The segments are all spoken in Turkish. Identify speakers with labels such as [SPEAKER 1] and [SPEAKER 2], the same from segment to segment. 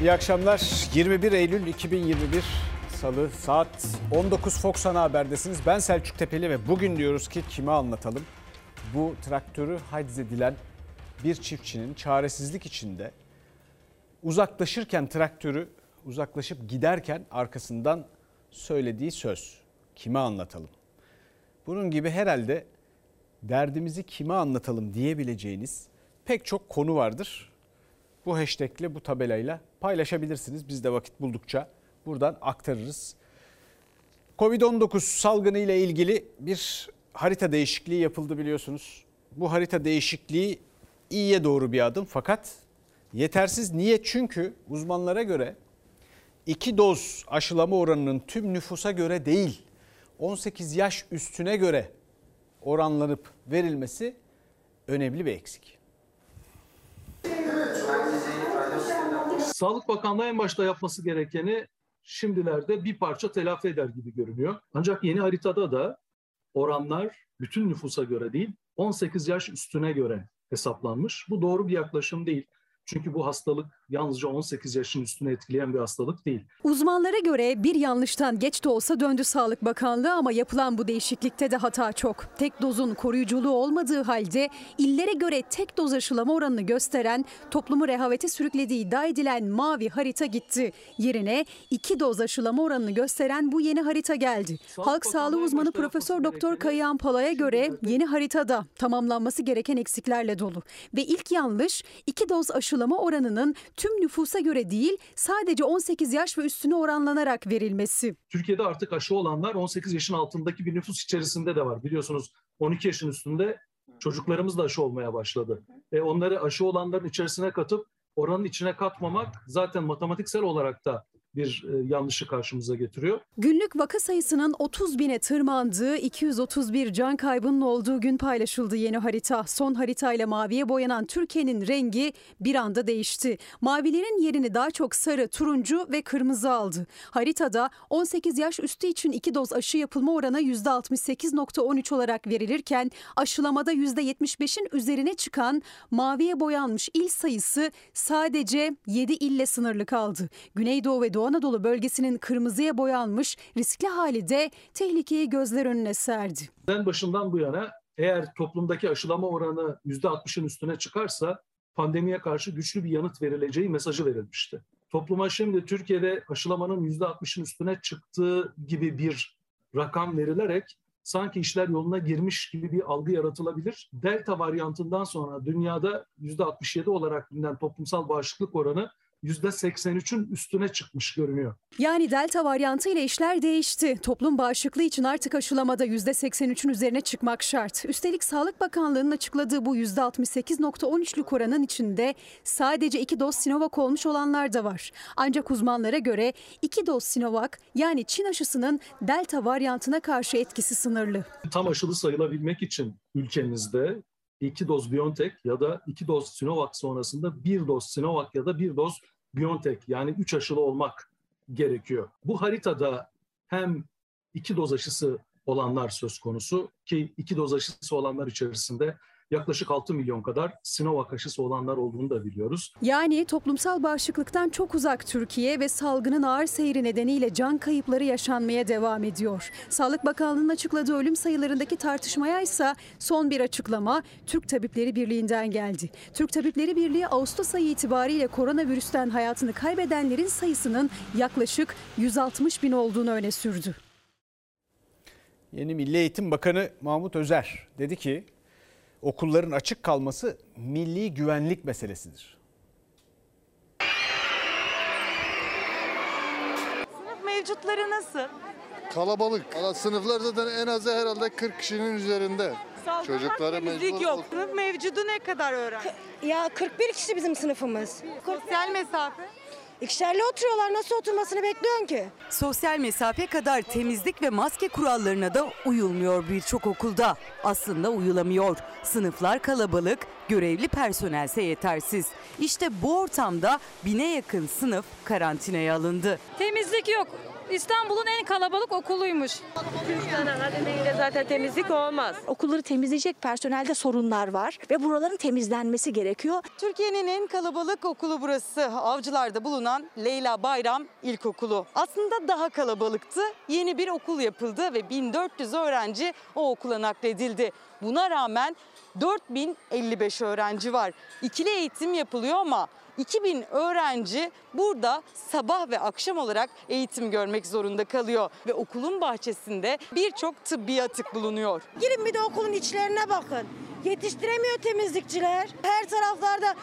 [SPEAKER 1] İyi akşamlar. 21 Eylül 2021 Salı saat 19 Fox Ana Haber'desiniz. Ben Selçuk Tepeli ve bugün diyoruz ki kime anlatalım? Bu traktörü haciz edilen bir çiftçinin çaresizlik içinde uzaklaşırken traktörü uzaklaşıp giderken arkasından söylediği söz. Kime anlatalım? Bunun gibi herhalde derdimizi kime anlatalım diyebileceğiniz pek çok konu vardır. Bu hashtagle, bu tabelayla paylaşabilirsiniz. Biz de vakit buldukça buradan aktarırız. Covid-19 salgını ile ilgili bir harita değişikliği yapıldı biliyorsunuz. Bu harita değişikliği iyiye doğru bir adım fakat yetersiz. Niye? Çünkü uzmanlara göre iki doz aşılama oranının tüm nüfusa göre değil 18 yaş üstüne göre oranlanıp verilmesi önemli bir eksik.
[SPEAKER 2] Sağlık Bakanlığı en başta yapması gerekeni şimdilerde bir parça telafi eder gibi görünüyor. Ancak yeni haritada da oranlar bütün nüfusa göre değil 18 yaş üstüne göre hesaplanmış. Bu doğru bir yaklaşım değil. Çünkü bu hastalık yalnızca 18 yaşın üstüne etkileyen bir hastalık değil.
[SPEAKER 3] Uzmanlara göre bir yanlıştan geç de olsa döndü Sağlık Bakanlığı ama yapılan bu değişiklikte de hata çok. Tek dozun koruyuculuğu olmadığı halde illere göre tek doz aşılama oranını gösteren toplumu rehavete sürüklediği iddia edilen mavi harita gitti. Yerine iki doz aşılama oranını gösteren bu yeni harita geldi.
[SPEAKER 2] Sağlık
[SPEAKER 3] Halk sağlığı uzmanı Profesör Doktor Kayıhan Pala'ya göre yeni haritada tamamlanması gereken eksiklerle dolu. Ve ilk yanlış iki doz aşılama oranının tüm nüfusa göre değil sadece 18 yaş ve üstüne oranlanarak verilmesi.
[SPEAKER 2] Türkiye'de artık aşı olanlar 18 yaşın altındaki bir nüfus içerisinde de var. Biliyorsunuz 12 yaşın üstünde çocuklarımız da aşı olmaya başladı. E onları aşı olanların içerisine katıp oranın içine katmamak zaten matematiksel olarak da bir e, yanlışı karşımıza getiriyor.
[SPEAKER 3] Günlük vaka sayısının 30 bine tırmandığı 231 can kaybının olduğu gün paylaşıldı yeni harita. Son haritayla maviye boyanan Türkiye'nin rengi bir anda değişti. Mavilerin yerini daha çok sarı, turuncu ve kırmızı aldı. Haritada 18 yaş üstü için 2 doz aşı yapılma oranı %68.13 olarak verilirken aşılamada %75'in üzerine çıkan maviye boyanmış il sayısı sadece 7 ille sınırlı kaldı. Güneydoğu ve Doğu Anadolu bölgesinin kırmızıya boyanmış riskli hali de tehlikeyi gözler önüne serdi.
[SPEAKER 2] En başından bu yana eğer toplumdaki aşılama oranı %60'ın üstüne çıkarsa pandemiye karşı güçlü bir yanıt verileceği mesajı verilmişti. Topluma şimdi Türkiye'de aşılamanın %60'ın üstüne çıktığı gibi bir rakam verilerek sanki işler yoluna girmiş gibi bir algı yaratılabilir. Delta varyantından sonra dünyada %67 olarak bilinen toplumsal bağışıklık oranı %83'ün üstüne çıkmış görünüyor.
[SPEAKER 3] Yani delta varyantı ile işler değişti. Toplum bağışıklığı için artık aşılamada %83'ün üzerine çıkmak şart. Üstelik Sağlık Bakanlığı'nın açıkladığı bu %68.13'lük oranın içinde sadece 2 doz Sinovac olmuş olanlar da var. Ancak uzmanlara göre 2 doz Sinovac yani Çin aşısının delta varyantına karşı etkisi sınırlı.
[SPEAKER 2] Tam aşılı sayılabilmek için ülkemizde iki doz BioNTech ya da iki doz Sinovac sonrasında bir doz Sinovac ya da bir doz BioNTech yani üç aşılı olmak gerekiyor. Bu haritada hem iki doz aşısı olanlar söz konusu ki iki doz aşısı olanlar içerisinde yaklaşık 6 milyon kadar Sinovac aşısı olanlar olduğunu da biliyoruz.
[SPEAKER 3] Yani toplumsal bağışıklıktan çok uzak Türkiye ve salgının ağır seyri nedeniyle can kayıpları yaşanmaya devam ediyor. Sağlık Bakanlığı'nın açıkladığı ölüm sayılarındaki tartışmaya ise son bir açıklama Türk Tabipleri Birliği'nden geldi. Türk Tabipleri Birliği Ağustos ayı itibariyle koronavirüsten hayatını kaybedenlerin sayısının yaklaşık 160 bin olduğunu öne sürdü.
[SPEAKER 1] Yeni Milli Eğitim Bakanı Mahmut Özer dedi ki okulların açık kalması milli güvenlik meselesidir.
[SPEAKER 4] Sınıf mevcutları nasıl?
[SPEAKER 5] Kalabalık. Valla Sınıflar zaten en azı herhalde 40 kişinin üzerinde.
[SPEAKER 4] Salgın
[SPEAKER 5] Çocuklara mecbur
[SPEAKER 4] yok.
[SPEAKER 5] ok-
[SPEAKER 4] Sınıf mevcudu ne kadar öğrenci?
[SPEAKER 6] Ya 41 kişi bizim sınıfımız.
[SPEAKER 4] Sosyal mesafe.
[SPEAKER 6] İkişerli oturuyorlar. Nasıl oturmasını bekliyorsun ki?
[SPEAKER 7] Sosyal mesafe kadar temizlik ve maske kurallarına da uyulmuyor birçok okulda. Aslında uyulamıyor. Sınıflar kalabalık, görevli personelse yetersiz. İşte bu ortamda bine yakın sınıf karantinaya alındı.
[SPEAKER 8] Temizlik yok.
[SPEAKER 9] İstanbul'un en kalabalık okuluymuş.
[SPEAKER 6] zaten temizlik olmaz.
[SPEAKER 10] Okulları temizleyecek personelde sorunlar var ve buraların temizlenmesi gerekiyor.
[SPEAKER 11] Türkiye'nin en kalabalık okulu burası. Avcılar'da bulunan Leyla Bayram İlkokulu. Aslında daha kalabalıktı. Yeni bir okul yapıldı ve 1400 öğrenci o okula nakledildi. Buna rağmen 4055 öğrenci var. İkili eğitim yapılıyor ama 2000 öğrenci burada sabah ve akşam olarak eğitim görmek zorunda kalıyor ve okulun bahçesinde birçok tıbbi atık bulunuyor.
[SPEAKER 6] Girin bir de okulun içlerine bakın. Yetiştiremiyor temizlikçiler. Her taraflarda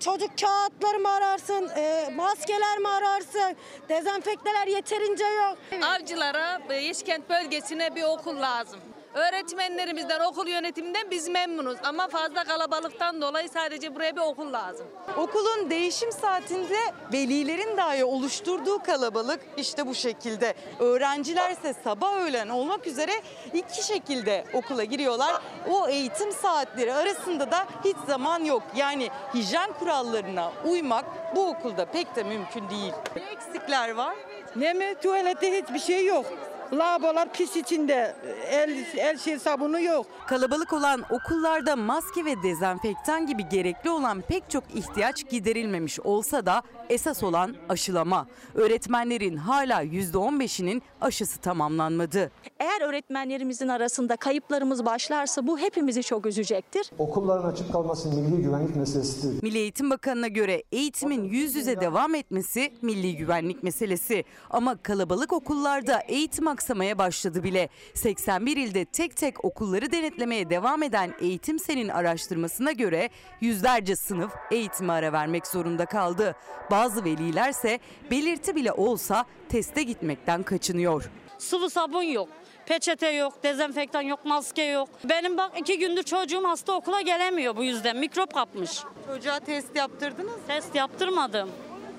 [SPEAKER 6] çocuk kağıtları mı ararsın, e, maskeler mi ararsın, dezenfekteler yeterince yok.
[SPEAKER 9] Avcılara, e, Yeşkent bölgesine bir okul lazım. Öğretmenlerimizden, okul yönetiminden biz memnunuz ama fazla kalabalıktan dolayı sadece buraya bir okul lazım.
[SPEAKER 11] Okulun değişim saatinde velilerin dahi oluşturduğu kalabalık işte bu şekilde. Öğrenciler ise sabah öğlen olmak üzere iki şekilde okula giriyorlar. O eğitim saatleri arasında da hiç zaman yok. Yani hijyen kurallarına uymak bu okulda pek de mümkün değil. Ne eksikler var?
[SPEAKER 12] Ne mi? Tuvalette hiçbir şey yok. Lavabolar pis içinde. El, el şey sabunu yok.
[SPEAKER 11] Kalabalık olan okullarda maske ve dezenfektan gibi gerekli olan pek çok ihtiyaç giderilmemiş olsa da esas olan aşılama. Öğretmenlerin hala %15'inin aşısı tamamlanmadı.
[SPEAKER 10] Eğer öğretmenlerimizin arasında kayıplarımız başlarsa bu hepimizi çok üzecektir.
[SPEAKER 13] Okulların açık kalması milli güvenlik meselesidir.
[SPEAKER 11] Milli Eğitim Bakanı'na göre eğitimin yüz yüze devam etmesi milli güvenlik meselesi. Ama kalabalık okullarda eğitim aksamaya başladı bile. 81 ilde tek tek okulları denetlemeye devam eden Eğitim Sen'in araştırmasına göre yüzlerce sınıf eğitime ara vermek zorunda kaldı. Bazı velilerse belirti bile olsa teste gitmekten kaçınıyor.
[SPEAKER 9] Sıvı sabun yok. Peçete yok, dezenfektan yok, maske yok. Benim bak iki gündür çocuğum hasta okula gelemiyor bu yüzden. Mikrop kapmış.
[SPEAKER 11] Çocuğa test yaptırdınız.
[SPEAKER 9] Test yaptırmadım.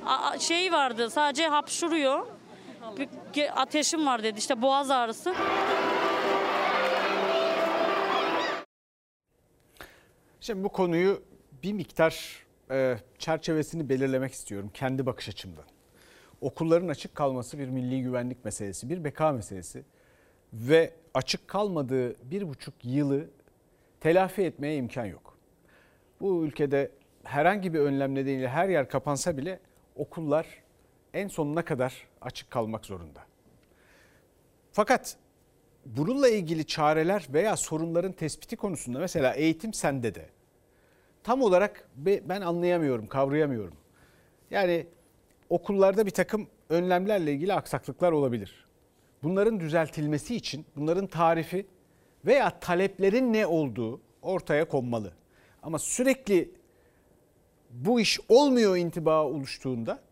[SPEAKER 9] A- şey vardı sadece hapşuruyor. Ateşim var dedi işte boğaz ağrısı.
[SPEAKER 1] Şimdi bu konuyu bir miktar e, çerçevesini belirlemek istiyorum kendi bakış açımdan. Okulların açık kalması bir milli güvenlik meselesi, bir beka meselesi ve açık kalmadığı bir buçuk yılı telafi etmeye imkan yok. Bu ülkede herhangi bir önlem nedeniyle her yer kapansa bile okullar en sonuna kadar açık kalmak zorunda. Fakat bununla ilgili çareler veya sorunların tespiti konusunda mesela eğitim sende de tam olarak ben anlayamıyorum, kavrayamıyorum. Yani okullarda bir takım önlemlerle ilgili aksaklıklar olabilir. Bunların düzeltilmesi için bunların tarifi veya taleplerin ne olduğu ortaya konmalı. Ama sürekli bu iş olmuyor intibağı oluştuğunda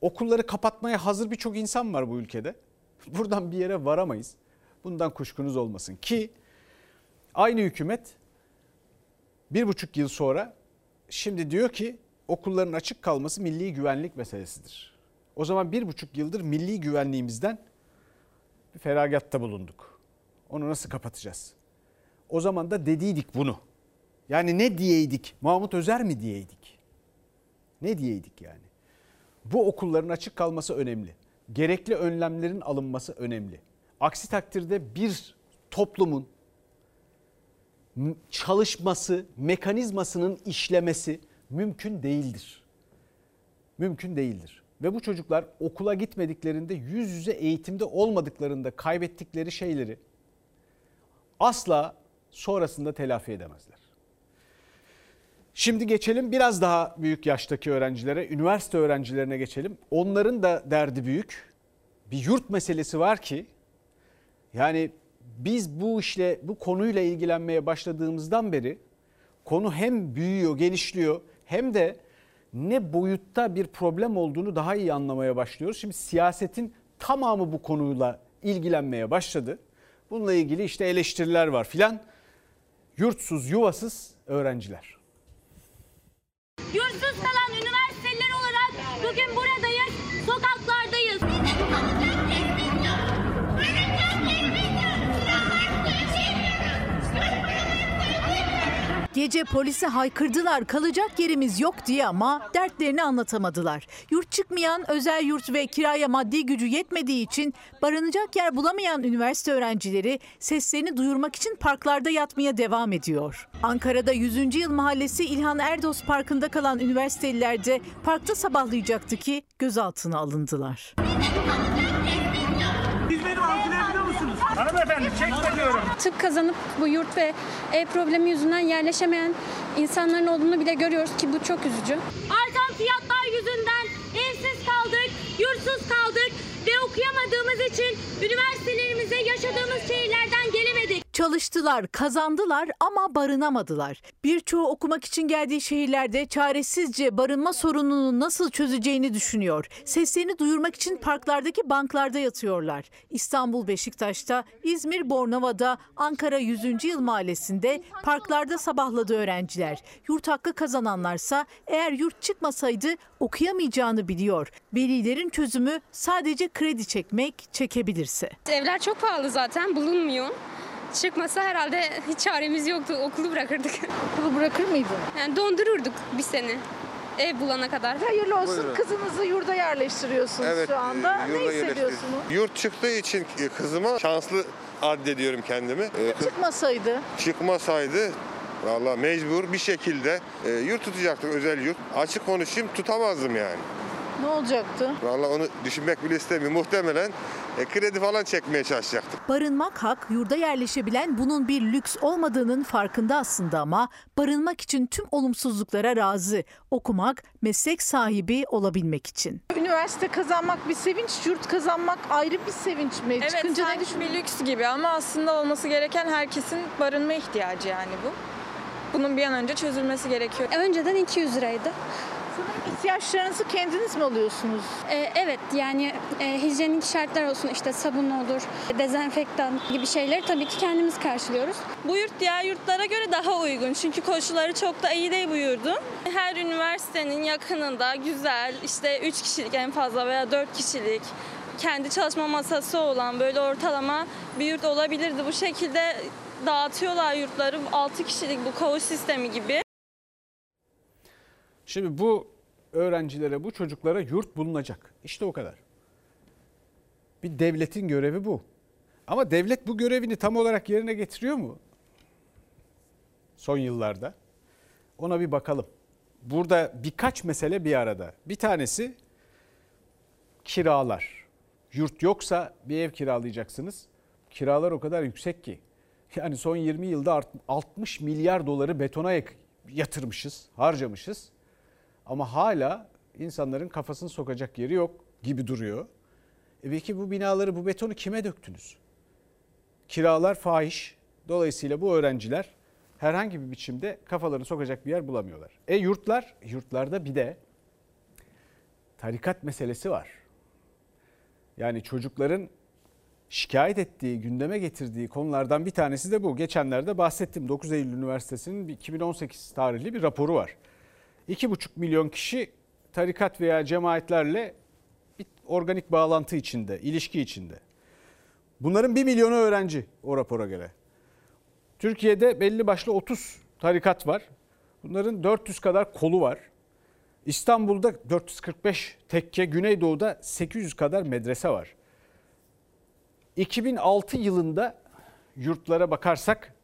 [SPEAKER 1] okulları kapatmaya hazır birçok insan var bu ülkede. Buradan bir yere varamayız. Bundan kuşkunuz olmasın ki aynı hükümet bir buçuk yıl sonra şimdi diyor ki okulların açık kalması milli güvenlik meselesidir. O zaman bir buçuk yıldır milli güvenliğimizden bir feragatta bulunduk. Onu nasıl kapatacağız? O zaman da dediydik bunu. Yani ne diyeydik? Mahmut Özer mi diyeydik? Ne diyeydik yani? Bu okulların açık kalması önemli. Gerekli önlemlerin alınması önemli. Aksi takdirde bir toplumun çalışması, mekanizmasının işlemesi mümkün değildir. Mümkün değildir. Ve bu çocuklar okula gitmediklerinde, yüz yüze eğitimde olmadıklarında kaybettikleri şeyleri asla sonrasında telafi edemezler. Şimdi geçelim biraz daha büyük yaştaki öğrencilere, üniversite öğrencilerine geçelim. Onların da derdi büyük. Bir yurt meselesi var ki yani biz bu işle, bu konuyla ilgilenmeye başladığımızdan beri konu hem büyüyor, genişliyor hem de ne boyutta bir problem olduğunu daha iyi anlamaya başlıyoruz. Şimdi siyasetin tamamı bu konuyla ilgilenmeye başladı. Bununla ilgili işte eleştiriler var filan. Yurtsuz, yuvasız öğrenciler.
[SPEAKER 9] Yurtsuz kalan
[SPEAKER 14] Gece polise haykırdılar kalacak yerimiz yok diye ama dertlerini anlatamadılar. Yurt çıkmayan, özel yurt ve kiraya maddi gücü yetmediği için barınacak yer bulamayan üniversite öğrencileri seslerini duyurmak için parklarda yatmaya devam ediyor. Ankara'da 100. Yıl Mahallesi İlhan Erdos Parkı'nda kalan üniversiteliler de parkta sabahlayacaktı ki gözaltına alındılar.
[SPEAKER 15] Hanımefendi çekme diyorum.
[SPEAKER 16] Tıp kazanıp bu yurt ve ev problemi yüzünden yerleşemeyen insanların olduğunu bile görüyoruz ki bu çok üzücü.
[SPEAKER 17] Artan fiyatlar yüzünden evsiz kaldık, yurtsuz kaldık ve okuyamadığımız için üniversitelerimize yaşadığımız şehirlerden gelemedik.
[SPEAKER 14] Çalıştılar, kazandılar ama barınamadılar. Birçoğu okumak için geldiği şehirlerde çaresizce barınma sorununu nasıl çözeceğini düşünüyor. Seslerini duyurmak için parklardaki banklarda yatıyorlar. İstanbul Beşiktaş'ta, İzmir Bornova'da, Ankara 100. Yıl Mahallesi'nde parklarda sabahladı öğrenciler. Yurt hakkı kazananlarsa eğer yurt çıkmasaydı okuyamayacağını biliyor. Velilerin çözümü sadece kredi çekmek, çekebilirse.
[SPEAKER 16] Evler çok pahalı zaten bulunmuyor. Çıkmasa herhalde hiç çaremiz yoktu. Okulu bırakırdık.
[SPEAKER 14] Okulu bırakır mıydın?
[SPEAKER 16] Yani dondururduk bir sene. Ev bulana kadar.
[SPEAKER 14] Hayırlı olsun.
[SPEAKER 18] Buyurun.
[SPEAKER 14] Kızınızı yurda yerleştiriyorsunuz
[SPEAKER 18] Evet,
[SPEAKER 14] şu anda.
[SPEAKER 18] e,
[SPEAKER 14] Ne
[SPEAKER 18] yurda
[SPEAKER 14] hissediyorsunuz?
[SPEAKER 18] Yurt çıktığı için kızıma şanslı addediyorum kendimi. Ee, kız
[SPEAKER 14] Çıkmasaydı
[SPEAKER 18] çıkmasaydı valla mecbur bir şekilde e, yurt tutacaktık özel yurt. Açık konuşayım tutamazdım yani.
[SPEAKER 14] Ne olacaktı?
[SPEAKER 18] Valla onu düşünmek bile istemiyorum. Muhtemelen e, kredi falan çekmeye çalışacaktık.
[SPEAKER 14] Barınmak hak, yurda yerleşebilen bunun bir lüks olmadığının farkında aslında ama barınmak için tüm olumsuzluklara razı. Okumak, meslek sahibi olabilmek için.
[SPEAKER 19] Üniversite kazanmak bir sevinç, yurt kazanmak ayrı bir sevinç mi?
[SPEAKER 20] Evet
[SPEAKER 19] Çıkınca ne
[SPEAKER 20] sanki bir lüks gibi ama aslında olması gereken herkesin barınma ihtiyacı yani bu. Bunun bir an önce çözülmesi gerekiyor.
[SPEAKER 16] Önceden 200 liraydı.
[SPEAKER 19] Sanırım ihtiyaçlarınızı kendiniz mi alıyorsunuz?
[SPEAKER 16] Ee, evet yani e, hijyenik şartlar olsun işte sabun olur, dezenfektan gibi şeyleri tabii ki kendimiz karşılıyoruz.
[SPEAKER 21] Bu yurt diğer yurtlara göre daha uygun çünkü koşulları çok da iyi değil bu yurdun. Her üniversitenin yakınında güzel işte 3 kişilik en fazla veya 4 kişilik kendi çalışma masası olan böyle ortalama bir yurt olabilirdi. Bu şekilde dağıtıyorlar yurtları 6 kişilik bu koğuş sistemi gibi.
[SPEAKER 1] Şimdi bu öğrencilere, bu çocuklara yurt bulunacak. İşte o kadar. Bir devletin görevi bu. Ama devlet bu görevini tam olarak yerine getiriyor mu? Son yıllarda. Ona bir bakalım. Burada birkaç mesele bir arada. Bir tanesi kiralar. Yurt yoksa bir ev kiralayacaksınız. Kiralar o kadar yüksek ki. Yani son 20 yılda art- 60 milyar doları betona yatırmışız, harcamışız. Ama hala insanların kafasını sokacak yeri yok gibi duruyor. E peki bu binaları, bu betonu kime döktünüz? Kiralar fahiş. Dolayısıyla bu öğrenciler herhangi bir biçimde kafalarını sokacak bir yer bulamıyorlar. E yurtlar, yurtlarda bir de tarikat meselesi var. Yani çocukların şikayet ettiği, gündeme getirdiği konulardan bir tanesi de bu. Geçenlerde bahsettim. 9 Eylül Üniversitesi'nin bir 2018 tarihli bir raporu var. 2,5 milyon kişi tarikat veya cemaatlerle bir organik bağlantı içinde, ilişki içinde. Bunların 1 milyonu öğrenci o rapora göre. Türkiye'de belli başlı 30 tarikat var. Bunların 400 kadar kolu var. İstanbul'da 445 tekke, Güneydoğu'da 800 kadar medrese var. 2006 yılında yurtlara bakarsak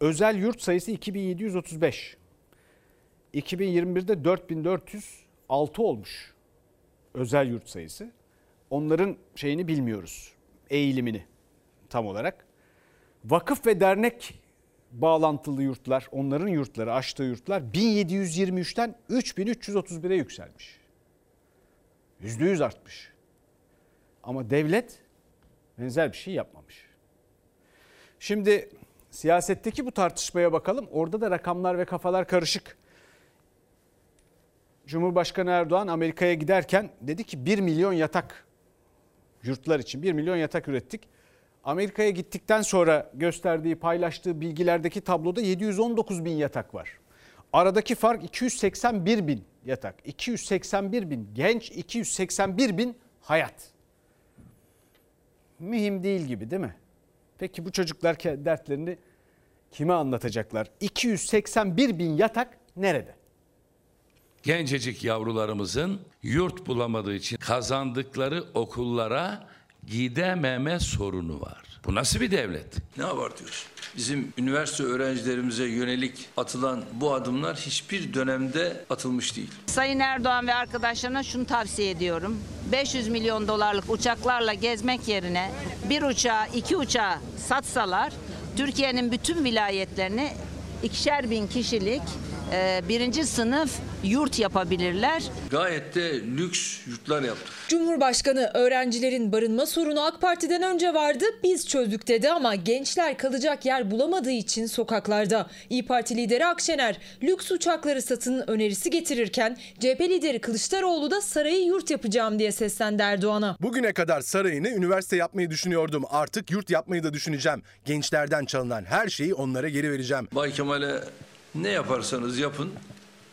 [SPEAKER 1] özel yurt sayısı 2735. 2021'de 4406 olmuş özel yurt sayısı. Onların şeyini bilmiyoruz. Eğilimini tam olarak. Vakıf ve dernek bağlantılı yurtlar, onların yurtları, açtığı yurtlar 1723'ten 3331'e yükselmiş. %100 artmış. Ama devlet benzer bir şey yapmamış. Şimdi siyasetteki bu tartışmaya bakalım. Orada da rakamlar ve kafalar karışık. Cumhurbaşkanı Erdoğan Amerika'ya giderken dedi ki 1 milyon yatak yurtlar için 1 milyon yatak ürettik. Amerika'ya gittikten sonra gösterdiği, paylaştığı bilgilerdeki tabloda 719 bin yatak var. Aradaki fark 281 bin yatak. 281 bin genç, 281 bin hayat. Mühim değil gibi değil mi? Peki bu çocuklar dertlerini kime anlatacaklar? 281 bin yatak nerede?
[SPEAKER 22] Gencecik yavrularımızın yurt bulamadığı için kazandıkları okullara gidememe sorunu var. Bu nasıl bir devlet?
[SPEAKER 23] Ne abartıyoruz? Bizim üniversite öğrencilerimize yönelik atılan bu adımlar hiçbir dönemde atılmış değil.
[SPEAKER 11] Sayın Erdoğan ve arkadaşlarına şunu tavsiye ediyorum. 500 milyon dolarlık uçaklarla gezmek yerine bir uçağı, iki uçağı satsalar Türkiye'nin bütün vilayetlerini ikişer bin kişilik e, birinci sınıf yurt yapabilirler.
[SPEAKER 23] Gayet de lüks yurtlar yaptık.
[SPEAKER 24] Cumhurbaşkanı öğrencilerin barınma sorunu AK Parti'den önce vardı biz çözdük dedi ama gençler kalacak yer bulamadığı için sokaklarda. İyi Parti lideri Akşener lüks uçakları satın önerisi getirirken CHP lideri Kılıçdaroğlu da sarayı yurt yapacağım diye seslendi Erdoğan'a.
[SPEAKER 25] Bugüne kadar sarayını üniversite yapmayı düşünüyordum. Artık yurt yapmayı da düşüneceğim. Gençlerden çalınan her şeyi onlara geri vereceğim.
[SPEAKER 23] Bay Kemal'e ne yaparsanız yapın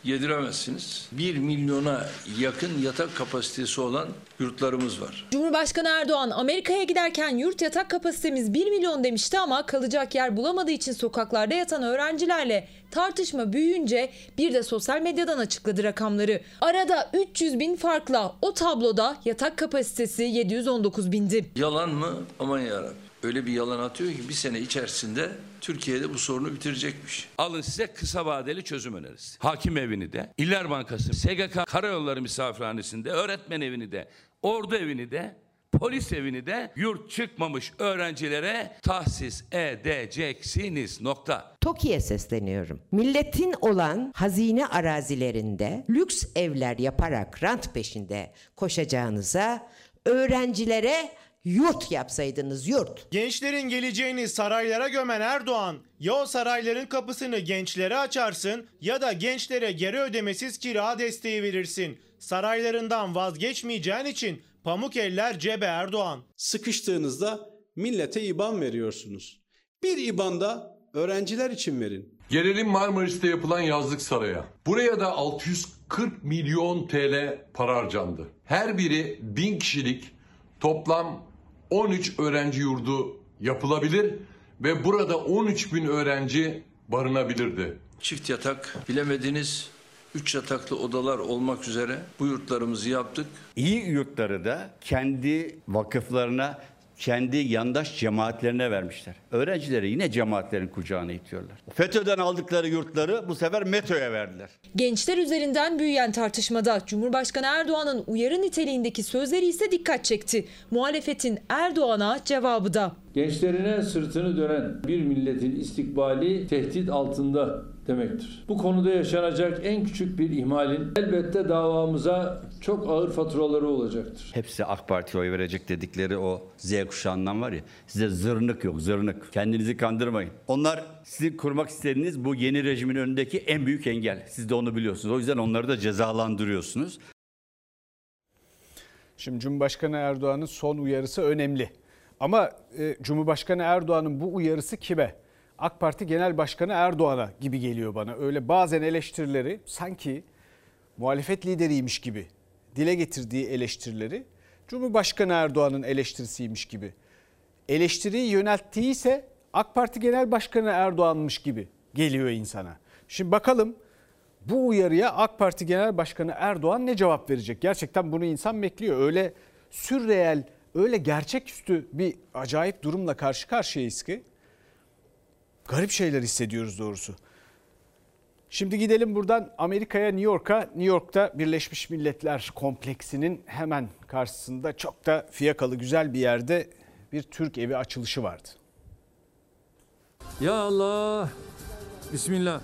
[SPEAKER 23] yediremezsiniz. 1 milyona yakın yatak kapasitesi olan yurtlarımız var.
[SPEAKER 24] Cumhurbaşkanı Erdoğan Amerika'ya giderken yurt yatak kapasitemiz 1 milyon demişti ama kalacak yer bulamadığı için sokaklarda yatan öğrencilerle tartışma büyüyünce bir de sosyal medyadan açıkladı rakamları. Arada 300 bin farkla o tabloda yatak kapasitesi 719 bindi.
[SPEAKER 23] Yalan mı? Aman yarabbim. Öyle bir yalan atıyor ki bir sene içerisinde Türkiye'de bu sorunu bitirecekmiş.
[SPEAKER 22] Alın size kısa vadeli çözüm önerisi. Hakim evini de, İller Bankası, SGK Karayolları Misafirhanesi'nde, öğretmen evini de, ordu evini de, polis evini de yurt çıkmamış öğrencilere tahsis edeceksiniz. Nokta.
[SPEAKER 26] TOKİ'ye sesleniyorum. Milletin olan hazine arazilerinde lüks evler yaparak rant peşinde koşacağınıza öğrencilere yurt yapsaydınız yurt.
[SPEAKER 27] Gençlerin geleceğini saraylara gömen Erdoğan ya o sarayların kapısını gençlere açarsın ya da gençlere geri ödemesiz kira desteği verirsin. Saraylarından vazgeçmeyeceğin için pamuk eller cebe Erdoğan.
[SPEAKER 28] Sıkıştığınızda millete IBAN veriyorsunuz. Bir IBAN da öğrenciler için verin.
[SPEAKER 29] Gelelim Marmaris'te yapılan yazlık saraya. Buraya da 640 milyon TL para harcandı. Her biri 1000 kişilik toplam 13 öğrenci yurdu yapılabilir ve burada 13 bin öğrenci barınabilirdi.
[SPEAKER 23] Çift yatak bilemediniz 3 yataklı odalar olmak üzere bu yurtlarımızı yaptık.
[SPEAKER 30] İyi yurtları da kendi vakıflarına, kendi yandaş cemaatlerine vermişler. Öğrencileri yine cemaatlerin kucağına itiyorlar. FETÖ'den aldıkları yurtları bu sefer METO'ya verdiler.
[SPEAKER 24] Gençler üzerinden büyüyen tartışmada Cumhurbaşkanı Erdoğan'ın uyarı niteliğindeki sözleri ise dikkat çekti. Muhalefetin Erdoğan'a cevabı da.
[SPEAKER 31] Gençlerine sırtını dönen bir milletin istikbali tehdit altında demektir. Bu konuda yaşanacak en küçük bir ihmalin elbette davamıza çok ağır faturaları olacaktır.
[SPEAKER 30] Hepsi AK Parti'ye oy verecek dedikleri o Z kuşağından var ya size zırnık yok zırnık. Kendinizi kandırmayın. Onlar sizin kurmak istediğiniz bu yeni rejimin önündeki en büyük engel. Siz de onu biliyorsunuz. O yüzden onları da cezalandırıyorsunuz.
[SPEAKER 1] Şimdi Cumhurbaşkanı Erdoğan'ın son uyarısı önemli. Ama e, Cumhurbaşkanı Erdoğan'ın bu uyarısı kime? AK Parti Genel Başkanı Erdoğan'a gibi geliyor bana. Öyle bazen eleştirileri sanki muhalefet lideriymiş gibi dile getirdiği eleştirileri Cumhurbaşkanı Erdoğan'ın eleştirisiymiş gibi. Eleştiriyi yönelttiği ise AK Parti Genel Başkanı Erdoğan'mış gibi geliyor insana. Şimdi bakalım bu uyarıya AK Parti Genel Başkanı Erdoğan ne cevap verecek? Gerçekten bunu insan bekliyor. Öyle sürreel, öyle gerçeküstü bir acayip durumla karşı karşıyayız ki garip şeyler hissediyoruz doğrusu. Şimdi gidelim buradan Amerika'ya, New York'a. New York'ta Birleşmiş Milletler Kompleksinin hemen karşısında çok da fiyakalı güzel bir yerde bir Türk evi açılışı vardı.
[SPEAKER 31] Ya Allah. Bismillah.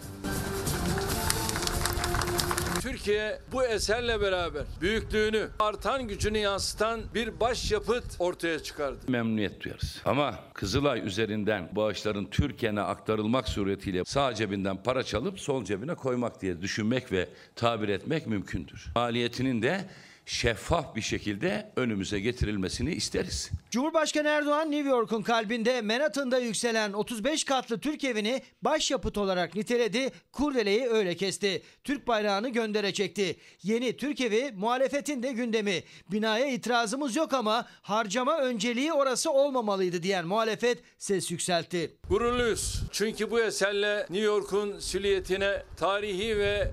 [SPEAKER 23] Türkiye bu eserle beraber büyüklüğünü, artan gücünü yansıtan bir başyapıt ortaya çıkardı.
[SPEAKER 22] Memnuniyet duyarız. Ama Kızılay üzerinden bağışların Türkiye'ne aktarılmak suretiyle sağ cebinden para çalıp sol cebine koymak diye düşünmek ve tabir etmek mümkündür. Maliyetinin de şeffaf bir şekilde önümüze getirilmesini isteriz.
[SPEAKER 32] Cumhurbaşkanı Erdoğan New York'un kalbinde Manhattan'da yükselen 35 katlı Türk evini başyapıt olarak niteledi, kurdeleyi öyle kesti. Türk bayrağını göndere çekti. Yeni Türk evi muhalefetin de gündemi. Binaya itirazımız yok ama harcama önceliği orası olmamalıydı diyen muhalefet ses yükseltti.
[SPEAKER 31] Gururluyuz. Çünkü bu eserle New York'un silüetine tarihi ve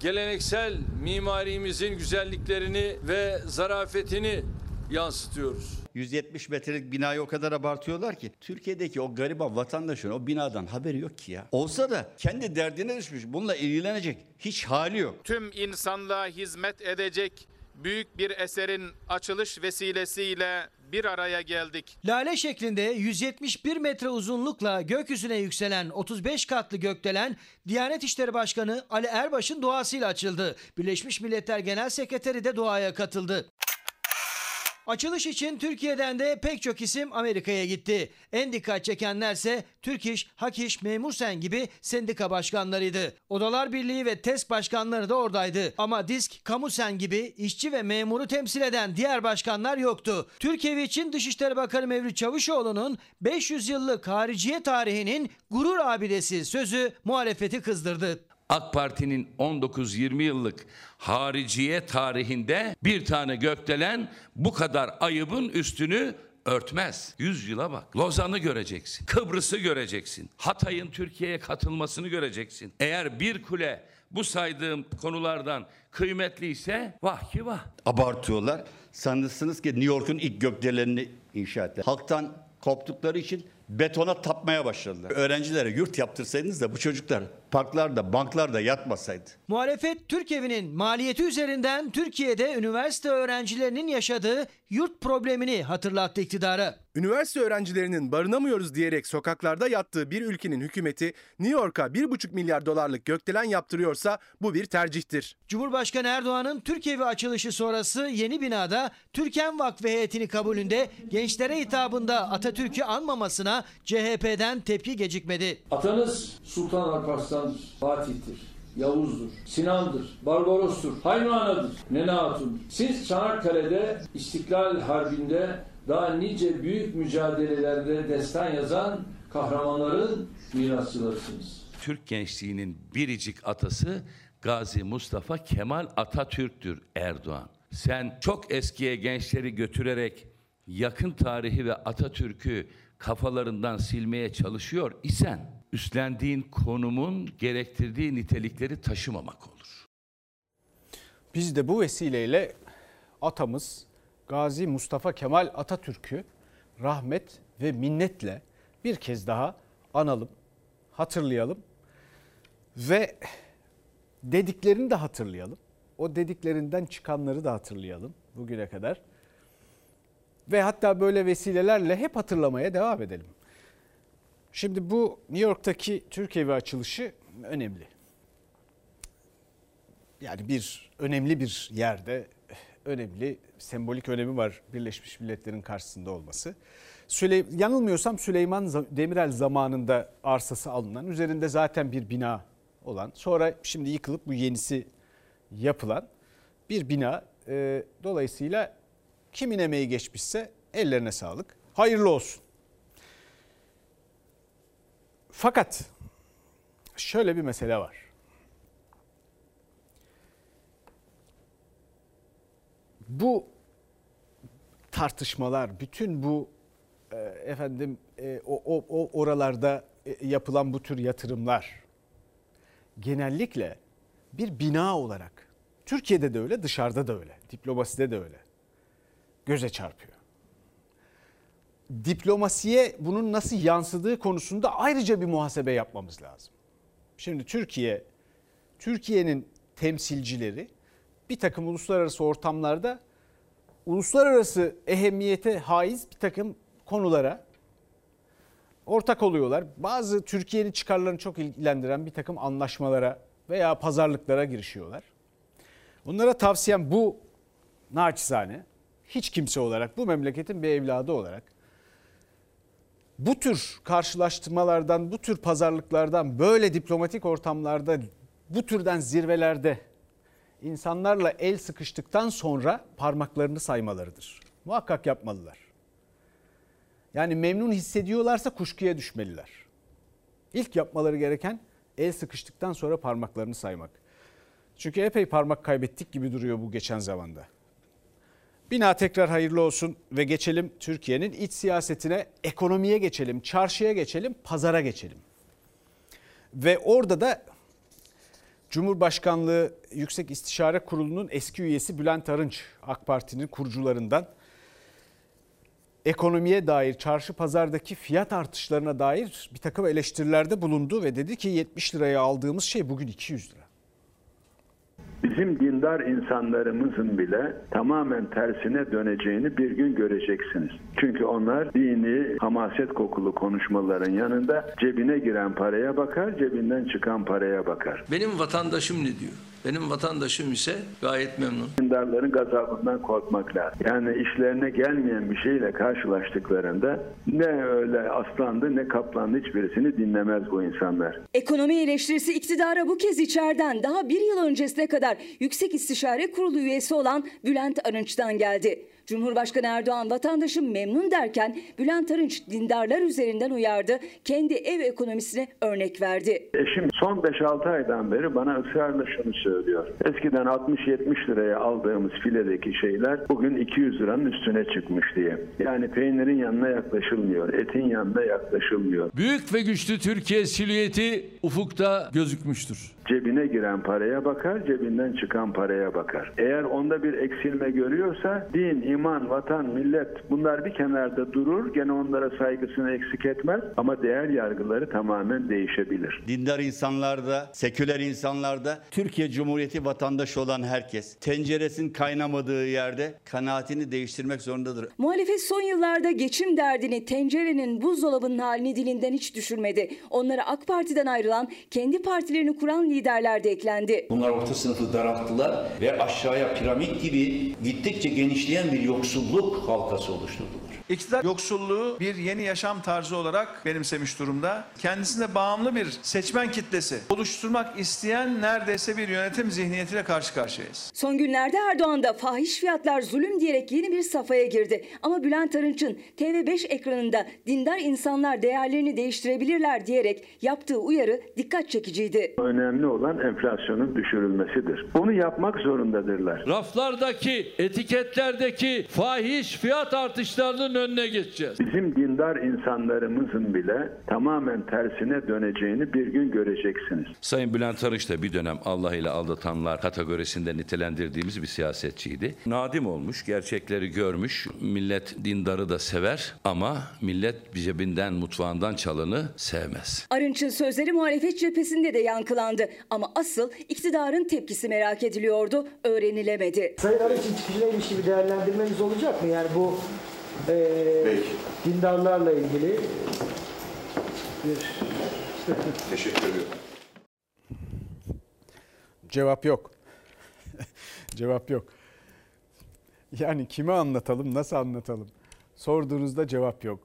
[SPEAKER 31] geleneksel mimarimizin güzelliklerini ve zarafetini yansıtıyoruz.
[SPEAKER 30] 170 metrelik binayı o kadar abartıyorlar ki Türkiye'deki o gariban vatandaşın o binadan haberi yok ki ya. Olsa da kendi derdine düşmüş. Bununla ilgilenecek hiç hali yok.
[SPEAKER 33] Tüm insanlığa hizmet edecek büyük bir eserin açılış vesilesiyle bir araya geldik.
[SPEAKER 32] Lale şeklinde 171 metre uzunlukla gökyüzüne yükselen 35 katlı gökdelen Diyanet İşleri Başkanı Ali Erbaş'ın duasıyla açıldı. Birleşmiş Milletler Genel Sekreteri de duaya katıldı. Açılış için Türkiye'den de pek çok isim Amerika'ya gitti. En dikkat çekenlerse Türk İş, Hak İş, Memur Sen gibi sendika başkanlarıydı. Odalar Birliği ve TES başkanları da oradaydı. Ama Disk, Kamu Sen gibi işçi ve memuru temsil eden diğer başkanlar yoktu. Türkiye için Dışişleri Bakanı Mevlüt Çavuşoğlu'nun 500 yıllık hariciye tarihinin gurur abidesi sözü muhalefeti kızdırdı.
[SPEAKER 22] AK Parti'nin 19-20 yıllık hariciye tarihinde bir tane gökdelen bu kadar ayıbın üstünü örtmez. 100 yıla bak. Lozan'ı göreceksin. Kıbrıs'ı göreceksin. Hatay'ın Türkiye'ye katılmasını göreceksin. Eğer bir kule bu saydığım konulardan kıymetliyse vah ki vah.
[SPEAKER 30] Abartıyorlar. Sanırsınız ki New York'un ilk gökdelenini inşa ettiler. Halktan koptukları için betona tapmaya başladılar. Öğrencilere yurt yaptırsaydınız da bu çocuklar parklarda, banklarda yatmasaydı.
[SPEAKER 32] Muhalefet Türk Evi'nin maliyeti üzerinden Türkiye'de üniversite öğrencilerinin yaşadığı yurt problemini hatırlattı iktidara.
[SPEAKER 25] Üniversite öğrencilerinin barınamıyoruz diyerek sokaklarda yattığı bir ülkenin hükümeti New York'a 1,5 milyar dolarlık gökdelen yaptırıyorsa bu bir tercihtir.
[SPEAKER 32] Cumhurbaşkanı Erdoğan'ın Türk Evi açılışı sonrası yeni binada Türken Vakfı heyetini kabulünde gençlere hitabında Atatürk'ü anmamasına CHP'den tepki gecikmedi.
[SPEAKER 31] Atanız Sultan Alparslan'dır, Fatih'tir, Yavuz'dur, Sinan'dır, Barbaros'tur, Haymana'dır, Nene Hatun'dur. Siz Çanakkale'de İstiklal Harbi'nde daha nice büyük mücadelelerde destan yazan kahramanların mirasçılarısınız.
[SPEAKER 22] Türk gençliğinin biricik atası Gazi Mustafa Kemal Atatürk'tür Erdoğan. Sen çok eskiye gençleri götürerek yakın tarihi ve Atatürk'ü kafalarından silmeye çalışıyor isen üstlendiğin konumun gerektirdiği nitelikleri taşımamak olur.
[SPEAKER 1] Biz de bu vesileyle atamız Gazi Mustafa Kemal Atatürk'ü rahmet ve minnetle bir kez daha analım, hatırlayalım ve dediklerini de hatırlayalım. O dediklerinden çıkanları da hatırlayalım bugüne kadar. Ve hatta böyle vesilelerle hep hatırlamaya devam edelim. Şimdi bu New York'taki Türk Evi açılışı önemli. Yani bir önemli bir yerde önemli sembolik önemi var Birleşmiş Milletler'in karşısında olması. Süley yanılmıyorsam Süleyman Demirel zamanında arsası alınan, üzerinde zaten bir bina olan, sonra şimdi yıkılıp bu yenisi yapılan bir bina. E, dolayısıyla kimin emeği geçmişse ellerine sağlık. Hayırlı olsun. Fakat şöyle bir mesele var. Bu tartışmalar, bütün bu e, efendim e, o, o, o oralarda e, yapılan bu tür yatırımlar genellikle bir bina olarak Türkiye'de de öyle, dışarıda da öyle, diplomaside de öyle göze çarpıyor. Diplomasiye bunun nasıl yansıdığı konusunda ayrıca bir muhasebe yapmamız lazım. Şimdi Türkiye, Türkiye'nin temsilcileri bir takım uluslararası ortamlarda uluslararası ehemmiyete haiz bir takım konulara ortak oluyorlar. Bazı Türkiye'nin çıkarlarını çok ilgilendiren bir takım anlaşmalara veya pazarlıklara girişiyorlar. Bunlara tavsiyem bu naçizane hiç kimse olarak bu memleketin bir evladı olarak bu tür karşılaştırmalardan, bu tür pazarlıklardan, böyle diplomatik ortamlarda, bu türden zirvelerde insanlarla el sıkıştıktan sonra parmaklarını saymalarıdır. Muhakkak yapmalılar. Yani memnun hissediyorlarsa kuşkuya düşmeliler. İlk yapmaları gereken el sıkıştıktan sonra parmaklarını saymak. Çünkü epey parmak kaybettik gibi duruyor bu geçen zamanda. Bina tekrar hayırlı olsun ve geçelim Türkiye'nin iç siyasetine, ekonomiye geçelim, çarşıya geçelim, pazara geçelim. Ve orada da Cumhurbaşkanlığı Yüksek İstişare Kurulu'nun eski üyesi Bülent Arınç, AK Parti'nin kurucularından ekonomiye dair, çarşı pazardaki fiyat artışlarına dair bir takım eleştirilerde bulundu ve dedi ki 70 liraya aldığımız şey bugün 200 lira.
[SPEAKER 34] Bizim dindar insanlarımızın bile tamamen tersine döneceğini bir gün göreceksiniz. Çünkü onlar dini, hamaset kokulu konuşmaların yanında cebine giren paraya bakar, cebinden çıkan paraya bakar.
[SPEAKER 23] Benim vatandaşım ne diyor? Benim vatandaşım ise gayet memnun.
[SPEAKER 34] Dindarların gazabından korkmak lazım. Yani işlerine gelmeyen bir şeyle karşılaştıklarında ne öyle aslandı ne kaplandı hiçbirisini dinlemez bu insanlar.
[SPEAKER 35] Ekonomi eleştirisi iktidara bu kez içeriden daha bir yıl öncesine kadar Yüksek İstişare Kurulu üyesi olan Bülent Arınç'tan geldi. Cumhurbaşkanı Erdoğan vatandaşım memnun derken Bülent Arınç dindarlar üzerinden uyardı. Kendi ev ekonomisine örnek verdi.
[SPEAKER 34] Eşim son 5-6 aydan beri bana ısrarla şunu söylüyor. Eskiden 60-70 liraya aldığımız filedeki şeyler bugün 200 liranın üstüne çıkmış diye. Yani peynirin yanına yaklaşılmıyor, etin yanına yaklaşılmıyor.
[SPEAKER 31] Büyük ve güçlü Türkiye silüeti ufukta gözükmüştür.
[SPEAKER 34] Cebine giren paraya bakar, cebinden çıkan paraya bakar. Eğer onda bir eksilme görüyorsa din, iman, vatan, millet bunlar bir kenarda durur. Gene onlara saygısını eksik etmez ama değer yargıları tamamen değişebilir.
[SPEAKER 30] Dindar insanlarda, seküler insanlarda Türkiye Cumhuriyeti vatandaşı olan herkes tenceresin kaynamadığı yerde kanaatini değiştirmek zorundadır.
[SPEAKER 35] Muhalefet son yıllarda geçim derdini tencerenin buzdolabının halini dilinden hiç düşürmedi. Onlara AK Parti'den ayrılan kendi partilerini kuran liderler de eklendi.
[SPEAKER 36] Bunlar orta sınıfı daralttılar ve aşağıya piramit gibi gittikçe genişleyen bir yoksulluk halkası oluşturdular.
[SPEAKER 37] İktidar yoksulluğu bir yeni yaşam tarzı olarak benimsemiş durumda. Kendisine bağımlı bir seçmen kitlesi oluşturmak isteyen neredeyse bir yönetim zihniyetiyle karşı karşıyayız.
[SPEAKER 35] Son günlerde Erdoğan da fahiş fiyatlar zulüm diyerek yeni bir safhaya girdi. Ama Bülent Arınç'ın TV5 ekranında dindar insanlar değerlerini değiştirebilirler diyerek yaptığı uyarı dikkat çekiciydi.
[SPEAKER 34] Önemli olan enflasyonun düşürülmesidir. Bunu yapmak zorundadırlar.
[SPEAKER 31] Raflardaki, etiketlerdeki fahiş fiyat artışlarının önüne geçeceğiz.
[SPEAKER 34] Bizim dindar insanlarımızın bile tamamen tersine döneceğini bir gün göreceksiniz.
[SPEAKER 22] Sayın Bülent Arınç da bir dönem Allah ile aldatanlar kategorisinde nitelendirdiğimiz bir siyasetçiydi. Nadim olmuş, gerçekleri görmüş. Millet dindarı da sever ama millet cebinden, mutfağından çalanı sevmez.
[SPEAKER 35] Arınç'ın sözleri muhalefet cephesinde de yankılandı. Ama asıl iktidarın tepkisi merak ediliyordu, öğrenilemedi.
[SPEAKER 38] Sayın Arınç'ın çıkışına ilişkin bir değerlendirmeniz olacak mı? Yani bu e, dindarlarla ilgili bir...
[SPEAKER 34] Teşekkür ediyorum.
[SPEAKER 1] Cevap yok. cevap yok. Yani kime anlatalım, nasıl anlatalım? Sorduğunuzda cevap yok.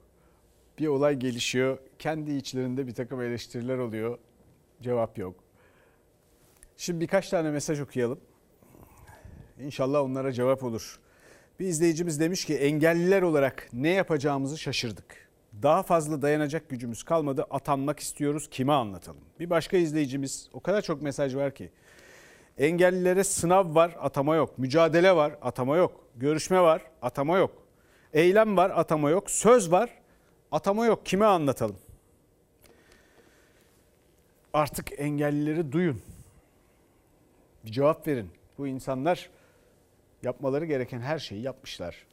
[SPEAKER 1] Bir olay gelişiyor, kendi içlerinde bir takım eleştiriler oluyor, cevap yok. Şimdi birkaç tane mesaj okuyalım. İnşallah onlara cevap olur. Bir izleyicimiz demiş ki engelliler olarak ne yapacağımızı şaşırdık. Daha fazla dayanacak gücümüz kalmadı. Atanmak istiyoruz. Kime anlatalım? Bir başka izleyicimiz o kadar çok mesaj var ki. Engellilere sınav var, atama yok. Mücadele var, atama yok. Görüşme var, atama yok. Eylem var, atama yok. Söz var, atama yok. Kime anlatalım? Artık engellileri duyun. Bir cevap verin. Bu insanlar yapmaları gereken her şeyi yapmışlar.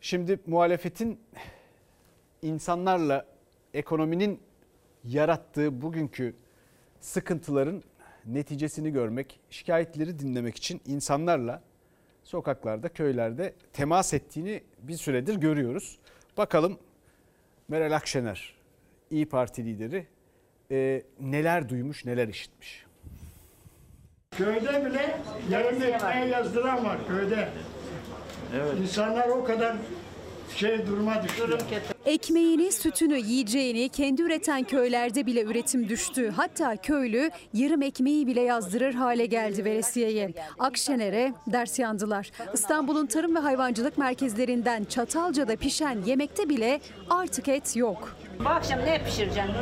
[SPEAKER 1] Şimdi muhalefetin insanlarla ekonominin yarattığı bugünkü sıkıntıların neticesini görmek, şikayetleri dinlemek için insanlarla sokaklarda, köylerde temas ettiğini bir süredir görüyoruz. Bakalım Meral Akşener, İyi Parti lideri e, neler duymuş, neler işitmiş.
[SPEAKER 39] Köyde bile yarım ekmeğe yazdıran var köyde. Evet. İnsanlar o kadar şey duruma düştü.
[SPEAKER 3] Ekmeğini, sütünü, yiyeceğini kendi üreten köylerde bile üretim düştü. Hatta köylü yarım ekmeği bile yazdırır hale geldi veresiyeye. Akşener'e ders yandılar. İstanbul'un tarım ve hayvancılık merkezlerinden Çatalca'da pişen yemekte bile artık et yok.
[SPEAKER 8] Bu akşam ne pişireceksin?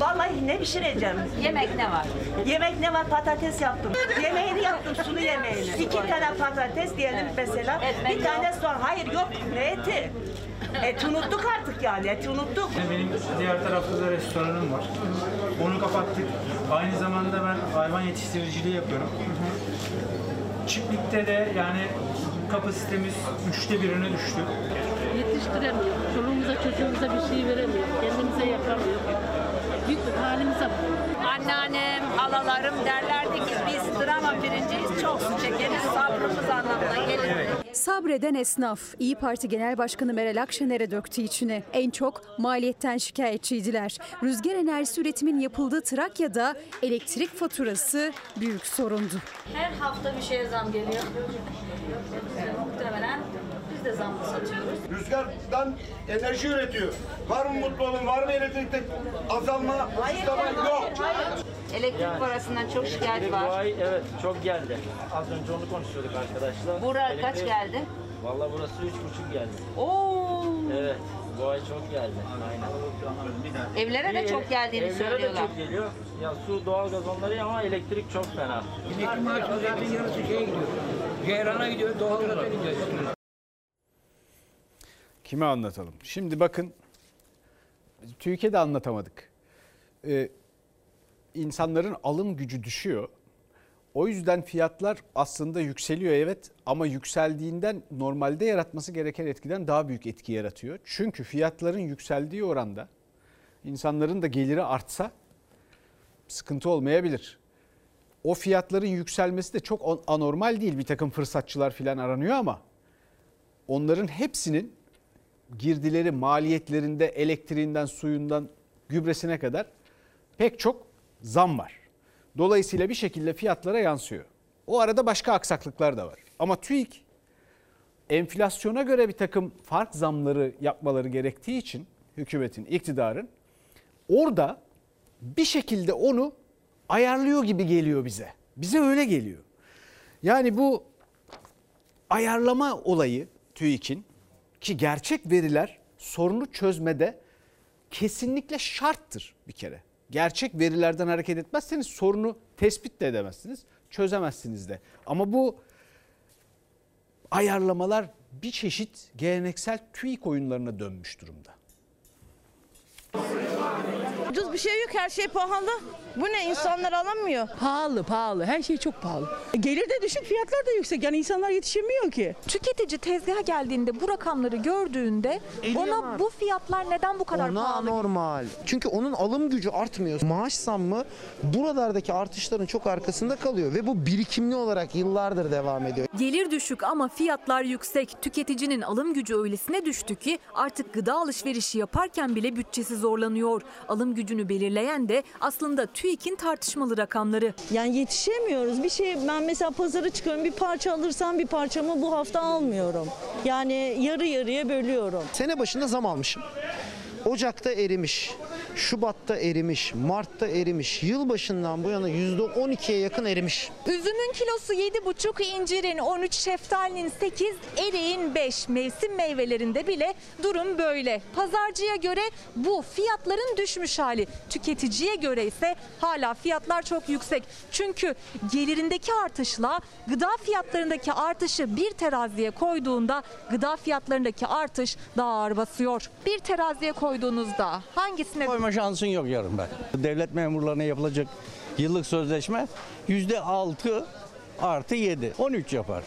[SPEAKER 40] Vallahi ne pişireceğim?
[SPEAKER 8] Yemek ne var?
[SPEAKER 40] Yemek ne var? Patates yaptım. Yemeğini yaptım, sulu yemeğini. İki tane patates diyelim mesela. Bir tane soğan. Hayır yok, ne eti? Et unuttuk artık yani, eti unuttuk.
[SPEAKER 37] Benim diğer tarafta da restoranım var. Onu kapattık. Aynı zamanda ben hayvan yetiştiriciliği yapıyorum. Çiftlikte de yani kapasitemiz üçte birine düştü.
[SPEAKER 41] Yetiştiremiyor. Çoluğumuza çocuğumuza bir şey veremiyor. Kendimize yapamıyor. Büyük bir halimize bak.
[SPEAKER 8] Anneannem, alalarım derlerdi ki biz drama birinciyiz, çok su çekeriz, sabrımız anlamına gelir.
[SPEAKER 3] Sabreden esnaf İyi Parti Genel Başkanı Meral Akşener'e döktü içine. En çok maliyetten şikayetçiydiler. Rüzgar enerjisi üretimin yapıldığı Trakya'da elektrik faturası büyük sorundu.
[SPEAKER 8] Her hafta bir şeye zam geliyor. Muhtemelen zamlı satıyoruz.
[SPEAKER 42] Rüzgardan enerji üretiyor. Var mı mutlu olun? Var mı elektrikte azalma? Kısıtlama yok.
[SPEAKER 8] Elektrik parasından çok şikayet
[SPEAKER 43] Bu
[SPEAKER 8] var.
[SPEAKER 43] ay evet çok geldi. Az önce onu konuşuyorduk arkadaşlar.
[SPEAKER 8] Bura kaç
[SPEAKER 43] Elektrik-
[SPEAKER 8] geldi?
[SPEAKER 43] Vallahi burası üç buçuk geldi.
[SPEAKER 8] Oo.
[SPEAKER 43] Evet bu ay çok geldi. Aynen.
[SPEAKER 8] Evlere de çok geldiğini
[SPEAKER 43] evlere
[SPEAKER 8] söylüyorlar.
[SPEAKER 43] de çok geliyor. Ya su, doğalgaz onları ama elektrik çok fena.
[SPEAKER 44] Emekli maaşının zaten yarısı şeye gidiyor. Ceyran'a gidiyor, doğalgaza gidiyor.
[SPEAKER 1] Kime anlatalım? Şimdi bakın TÜİK'e de anlatamadık. Ee, insanların alım gücü düşüyor. O yüzden fiyatlar aslında yükseliyor evet ama yükseldiğinden normalde yaratması gereken etkiden daha büyük etki yaratıyor. Çünkü fiyatların yükseldiği oranda insanların da geliri artsa sıkıntı olmayabilir. O fiyatların yükselmesi de çok anormal değil. Bir takım fırsatçılar falan aranıyor ama onların hepsinin girdileri, maliyetlerinde, elektriğinden, suyundan, gübresine kadar pek çok zam var. Dolayısıyla bir şekilde fiyatlara yansıyor. O arada başka aksaklıklar da var. Ama TÜİK enflasyona göre bir takım fark zamları yapmaları gerektiği için hükümetin, iktidarın orada bir şekilde onu ayarlıyor gibi geliyor bize. Bize öyle geliyor. Yani bu ayarlama olayı TÜİK'in ki gerçek veriler sorunu çözmede kesinlikle şarttır bir kere. Gerçek verilerden hareket etmezseniz sorunu tespit de edemezsiniz, çözemezsiniz de. Ama bu ayarlamalar bir çeşit geleneksel TÜİK oyunlarına dönmüş durumda.
[SPEAKER 45] Ucuz bir şey yok her şey pahalı. Bu ne insanlar alamıyor.
[SPEAKER 46] Pahalı pahalı her şey çok pahalı. Gelir de düşük fiyatlar da yüksek yani insanlar yetişemiyor ki.
[SPEAKER 47] Tüketici tezgaha geldiğinde bu rakamları gördüğünde ona bu fiyatlar neden bu kadar
[SPEAKER 48] Ona
[SPEAKER 47] pahalı?
[SPEAKER 48] normal. Çünkü onun alım gücü artmıyor. Maaş zammı buralardaki artışların çok arkasında kalıyor ve bu birikimli olarak yıllardır devam ediyor.
[SPEAKER 47] Gelir düşük ama fiyatlar yüksek. Tüketicinin alım gücü öylesine düştü ki artık gıda alışverişi yaparken bile bütçesi zorlanıyor. Alım gücünü belirleyen de aslında TÜİK'in tartışmalı rakamları.
[SPEAKER 45] Yani yetişemiyoruz. Bir şey ben mesela pazara çıkıyorum bir parça alırsam bir parçamı bu hafta almıyorum. Yani yarı yarıya bölüyorum.
[SPEAKER 48] Sene başında zam almışım. Ocak'ta erimiş, Şubat'ta erimiş, Mart'ta erimiş. Yılbaşından bu yana %12'ye yakın erimiş.
[SPEAKER 47] Üzümün kilosu 7,5, incirin 13, şeftalinin 8, eriğin 5. Mevsim meyvelerinde bile durum böyle. Pazarcıya göre bu fiyatların düşmüş hali. Tüketiciye göre ise hala fiyatlar çok yüksek. Çünkü gelirindeki artışla gıda fiyatlarındaki artışı bir teraziye koyduğunda gıda fiyatlarındaki artış daha ağır basıyor. Bir teraziye koyduğunuzda hangisine
[SPEAKER 49] Koyma şansın yok yarın ben. Devlet memurlarına yapılacak yıllık sözleşme yüzde altı artı 7, 13 yapar.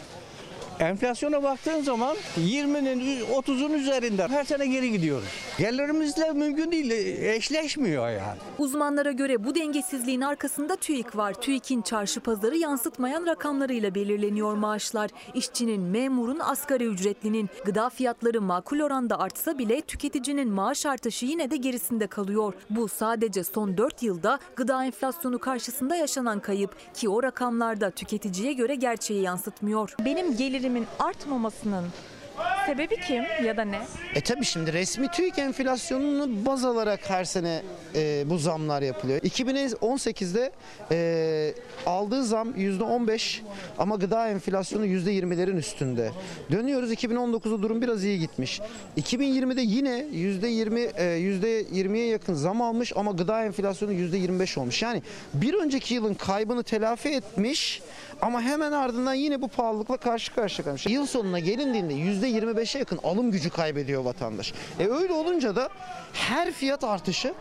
[SPEAKER 49] Enflasyona baktığın zaman 20'nin 30'un üzerinde her sene geri gidiyoruz. Gelirlerimizle mümkün değil, eşleşmiyor yani.
[SPEAKER 47] Uzmanlara göre bu dengesizliğin arkasında TÜİK var. TÜİK'in çarşı pazarı yansıtmayan rakamlarıyla belirleniyor maaşlar. İşçinin, memurun, asgari ücretlinin gıda fiyatları makul oranda artsa bile tüketicinin maaş artışı yine de gerisinde kalıyor. Bu sadece son 4 yılda gıda enflasyonu karşısında yaşanan kayıp ki o rakamlarda tüketiciye göre gerçeği yansıtmıyor. Benim gelirimin artmamasının Sebebi kim ya da ne?
[SPEAKER 48] E tabi şimdi resmi TÜİK enflasyonunu baz alarak her sene e, bu zamlar yapılıyor. 2018'de e, aldığı zam %15 ama gıda enflasyonu %20'lerin üstünde. Dönüyoruz 2019'da durum biraz iyi gitmiş. 2020'de yine %20 e, %20'ye yakın zam almış ama gıda enflasyonu %25 olmuş. Yani bir önceki yılın kaybını telafi etmiş ama hemen ardından yine bu pahalılıkla karşı karşıya kalmış. Yıl sonuna gelindiğinde %25'e yakın alım gücü kaybediyor vatandaş. E öyle olunca da her fiyat artışı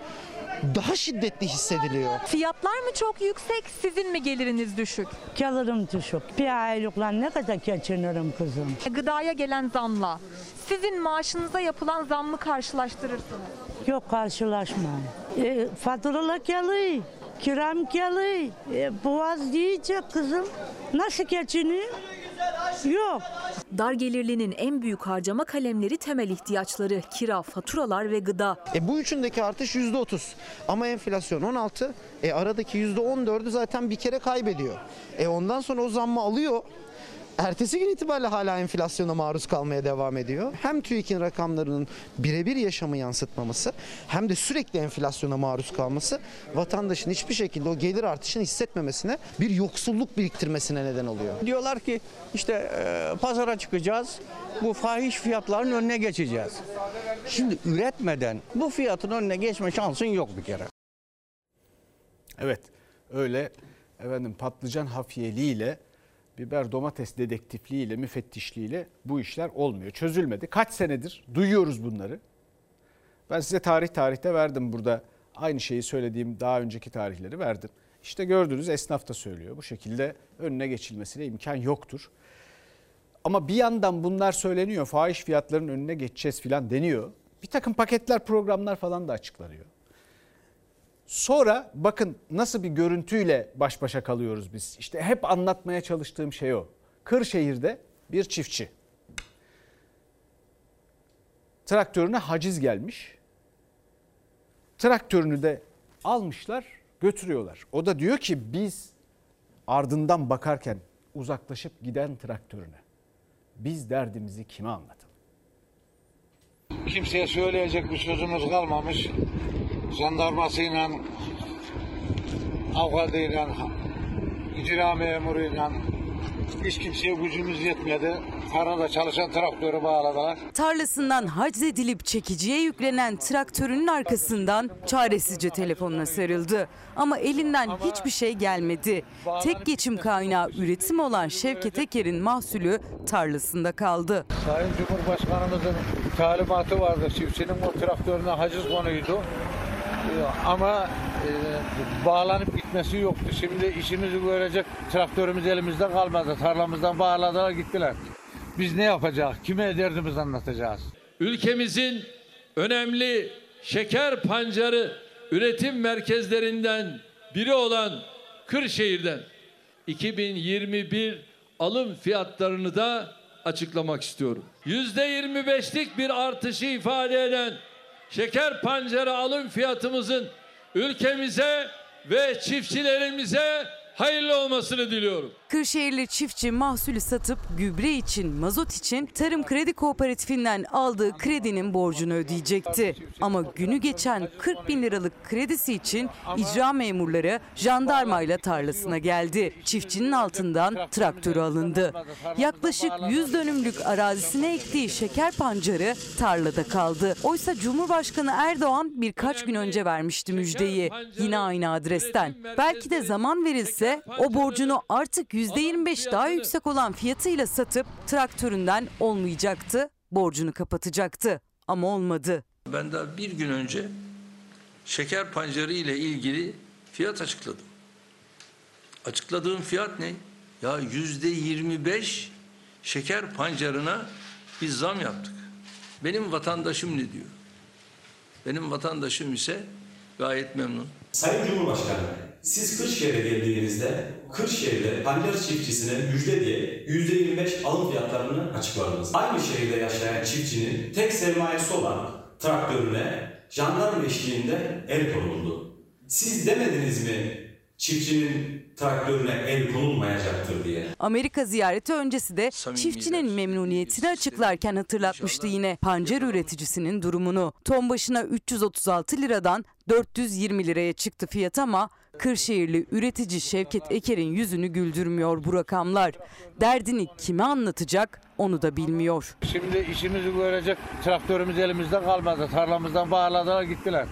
[SPEAKER 48] daha şiddetli hissediliyor.
[SPEAKER 47] Fiyatlar mı çok yüksek, sizin mi geliriniz düşük?
[SPEAKER 45] Gelirim düşük. Bir aylıkla ne kadar geçinirim kızım?
[SPEAKER 47] Gıdaya gelen zamla sizin maaşınıza yapılan zammı karşılaştırırsınız.
[SPEAKER 45] Yok karşılaşma. E, faturalar geliyor. Kiram geliyor. E, boğaz diyecek kızım. Nasıl geçiniyor? Yok.
[SPEAKER 50] Dar gelirlinin en büyük harcama kalemleri temel ihtiyaçları, kira, faturalar ve gıda.
[SPEAKER 48] E bu üçündeki artış %30 ama enflasyon 16. E aradaki %14'ü zaten bir kere kaybediyor. E ondan sonra o zammı alıyor. Ertesi gün itibariyle hala enflasyona maruz kalmaya devam ediyor. Hem TÜİK'in rakamlarının birebir yaşamı yansıtmaması hem de sürekli enflasyona maruz kalması vatandaşın hiçbir şekilde o gelir artışını hissetmemesine bir yoksulluk biriktirmesine neden oluyor.
[SPEAKER 49] Diyorlar ki işte e, pazara çıkacağız. Bu fahiş fiyatların önüne geçeceğiz. Şimdi üretmeden bu fiyatın önüne geçme şansın yok bir kere.
[SPEAKER 1] Evet öyle efendim patlıcan hafiyeliğiyle biber domates dedektifliğiyle müfettişliğiyle bu işler olmuyor. Çözülmedi. Kaç senedir duyuyoruz bunları. Ben size tarih tarihte verdim burada. Aynı şeyi söylediğim daha önceki tarihleri verdim. İşte gördünüz esnaf da söylüyor. Bu şekilde önüne geçilmesine imkan yoktur. Ama bir yandan bunlar söyleniyor. Fahiş fiyatların önüne geçeceğiz filan deniyor. Bir takım paketler, programlar falan da açıklanıyor. Sonra bakın nasıl bir görüntüyle baş başa kalıyoruz biz. İşte hep anlatmaya çalıştığım şey o. Kırşehir'de bir çiftçi. Traktörüne haciz gelmiş. Traktörünü de almışlar, götürüyorlar. O da diyor ki biz ardından bakarken uzaklaşıp giden traktörüne biz derdimizi kime anlatalım?
[SPEAKER 51] Kimseye söyleyecek bir sözümüz kalmamış. Jandarmasıyla, avukatıyla, icra memuruyla hiç kimseye gücümüz yetmedi. Tarlada çalışan traktörü bağladılar.
[SPEAKER 7] Tarlasından haczedilip çekiciye yüklenen traktörünün arkasından çaresizce telefonuna sarıldı. Ama elinden hiçbir şey gelmedi. Tek geçim kaynağı üretim olan Şevket Eker'in mahsulü tarlasında kaldı.
[SPEAKER 51] Sayın Cumhurbaşkanımızın talimatı vardı. Çiftçinin o traktörüne haciz konuydu. Ama e, bağlanıp gitmesi yoktu. Şimdi işimizi görecek traktörümüz elimizde kalmadı. Tarlamızdan bağladılar gittiler. Biz ne yapacağız? Kime derdimizi anlatacağız?
[SPEAKER 31] ülkemizin önemli şeker pancarı üretim merkezlerinden biri olan Kırşehir'den 2021 alım fiyatlarını da açıklamak istiyorum. %25'lik bir artışı ifade eden şeker pancarı alım fiyatımızın ülkemize ve çiftçilerimize hayırlı olmasını diliyorum.
[SPEAKER 7] Kırşehirli çiftçi mahsulü satıp gübre için, mazot için Tarım Kredi Kooperatifinden aldığı kredinin borcunu ödeyecekti. Ama günü geçen 40 bin liralık kredisi için icra memurları jandarmayla tarlasına geldi. Çiftçinin altından traktörü alındı. Yaklaşık 100 dönümlük arazisine ektiği şeker pancarı tarlada kaldı. Oysa Cumhurbaşkanı Erdoğan birkaç gün önce vermişti müjdeyi. Yine aynı adresten. Belki de zaman verilse o borcunu artık %25 daha yüksek olan fiyatıyla satıp traktöründen olmayacaktı, borcunu kapatacaktı. Ama olmadı.
[SPEAKER 23] Ben daha bir gün önce şeker pancarı ile ilgili fiyat açıkladım. Açıkladığım fiyat ne? Ya yüzde 25 şeker pancarına biz zam yaptık. Benim vatandaşım ne diyor? Benim vatandaşım ise gayet memnun.
[SPEAKER 28] Sayın Cumhurbaşkanı, siz Kırşehir'e geldiğinizde Kırşehir'de pancar çiftçisine müjde diye %25 alım fiyatlarını açıkladınız. Aynı şehirde yaşayan çiftçinin tek sermayesi olan traktörüne jandarma eşliğinde el konuldu. Siz demediniz mi çiftçinin traktörüne el konulmayacaktır diye.
[SPEAKER 7] Amerika ziyareti öncesi de çiftçinin memnuniyetini açıklarken hatırlatmıştı yine pancar üreticisinin durumunu. Ton başına 336 liradan 420 liraya çıktı fiyat ama Kırşehirli üretici Şevket Eker'in yüzünü güldürmüyor bu rakamlar. Derdini kime anlatacak onu da bilmiyor.
[SPEAKER 52] Şimdi işimizi görecek traktörümüz elimizde kalmadı. Tarlamızdan bağladılar gittiler.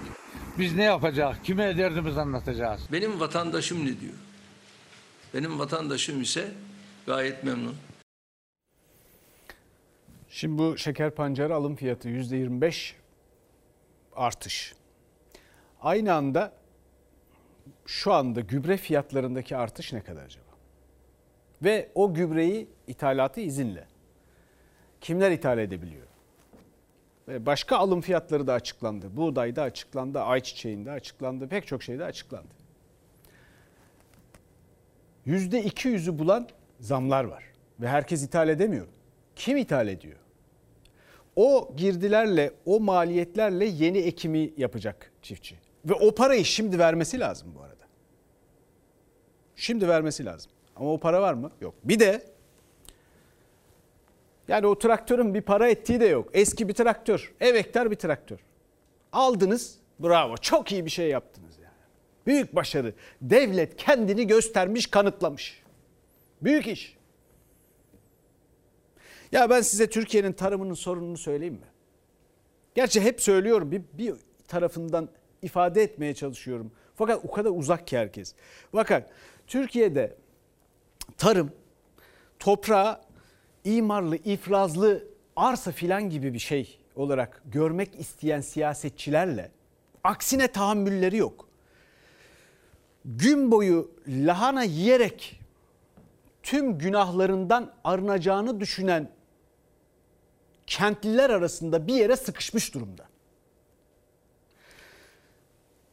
[SPEAKER 52] Biz ne yapacağız? Kime derdimizi anlatacağız?
[SPEAKER 23] Benim vatandaşım ne diyor? Benim vatandaşım ise gayet memnun.
[SPEAKER 1] Şimdi bu şeker pancarı alım fiyatı %25 artış. Aynı anda şu anda gübre fiyatlarındaki artış ne kadar acaba? Ve o gübreyi ithalatı izinle. Kimler ithal edebiliyor? Ve başka alım fiyatları da açıklandı. Buğdayda açıklandı, ayçiçeğinde açıklandı, pek çok şeyde açıklandı. %200'ü bulan zamlar var. Ve herkes ithal edemiyor. Kim ithal ediyor? O girdilerle, o maliyetlerle yeni ekimi yapacak çiftçi. Ve o parayı şimdi vermesi lazım bu arada. Şimdi vermesi lazım. Ama o para var mı? Yok. Bir de yani o traktörün bir para ettiği de yok. Eski bir traktör. Ev hektar bir traktör. Aldınız. Bravo. Çok iyi bir şey yaptınız yani. Büyük başarı. Devlet kendini göstermiş, kanıtlamış. Büyük iş. Ya ben size Türkiye'nin tarımının sorununu söyleyeyim mi? Gerçi hep söylüyorum bir, bir tarafından ifade etmeye çalışıyorum. Fakat o kadar uzak ki herkes. Bakın Türkiye'de tarım toprağı imarlı, ifrazlı arsa filan gibi bir şey olarak görmek isteyen siyasetçilerle aksine tahammülleri yok. Gün boyu lahana yiyerek tüm günahlarından arınacağını düşünen kentliler arasında bir yere sıkışmış durumda.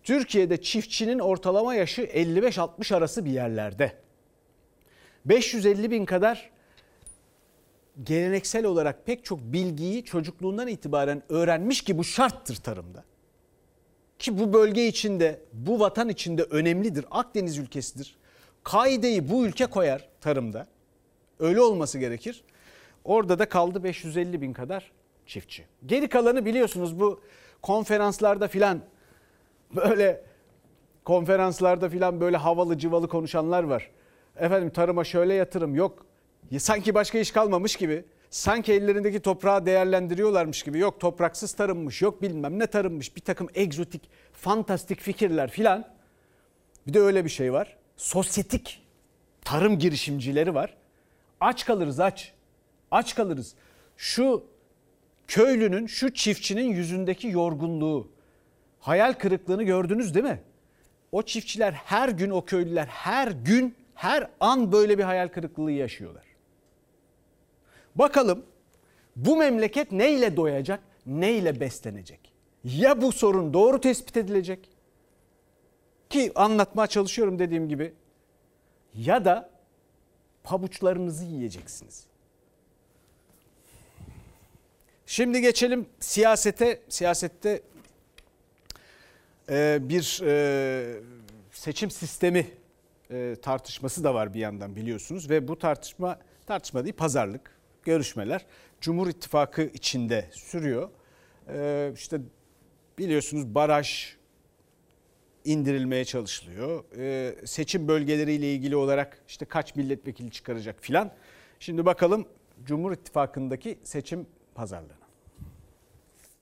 [SPEAKER 1] Türkiye'de çiftçinin ortalama yaşı 55-60 arası bir yerlerde. 550 bin kadar geleneksel olarak pek çok bilgiyi çocukluğundan itibaren öğrenmiş ki bu şarttır tarımda. Ki bu bölge içinde, bu vatan içinde önemlidir. Akdeniz ülkesidir. Kaideyi bu ülke koyar tarımda. Öyle olması gerekir. Orada da kaldı 550 bin kadar çiftçi. Geri kalanı biliyorsunuz bu konferanslarda filan böyle konferanslarda filan böyle havalı cıvalı konuşanlar var. Efendim tarıma şöyle yatırım yok. Sanki başka iş kalmamış gibi. Sanki ellerindeki toprağı değerlendiriyorlarmış gibi. Yok topraksız tarımmış, yok bilmem ne tarımmış. Bir takım egzotik, fantastik fikirler filan. Bir de öyle bir şey var. Sosyetik tarım girişimcileri var. Aç kalırız aç. Aç kalırız. Şu köylünün, şu çiftçinin yüzündeki yorgunluğu, hayal kırıklığını gördünüz değil mi? O çiftçiler her gün, o köylüler her gün, her an böyle bir hayal kırıklığı yaşıyorlar. Bakalım bu memleket neyle doyacak, neyle beslenecek? Ya bu sorun doğru tespit edilecek ki anlatmaya çalışıyorum dediğim gibi ya da pabuçlarınızı yiyeceksiniz. Şimdi geçelim siyasete. Siyasette bir e, seçim sistemi e, tartışması da var bir yandan biliyorsunuz ve bu tartışma tartışma değil pazarlık görüşmeler Cumhur İttifakı içinde sürüyor. E, işte biliyorsunuz baraj indirilmeye çalışılıyor. E, seçim bölgeleriyle ilgili olarak işte kaç milletvekili çıkaracak filan. Şimdi bakalım Cumhur İttifakı'ndaki seçim pazarlığına.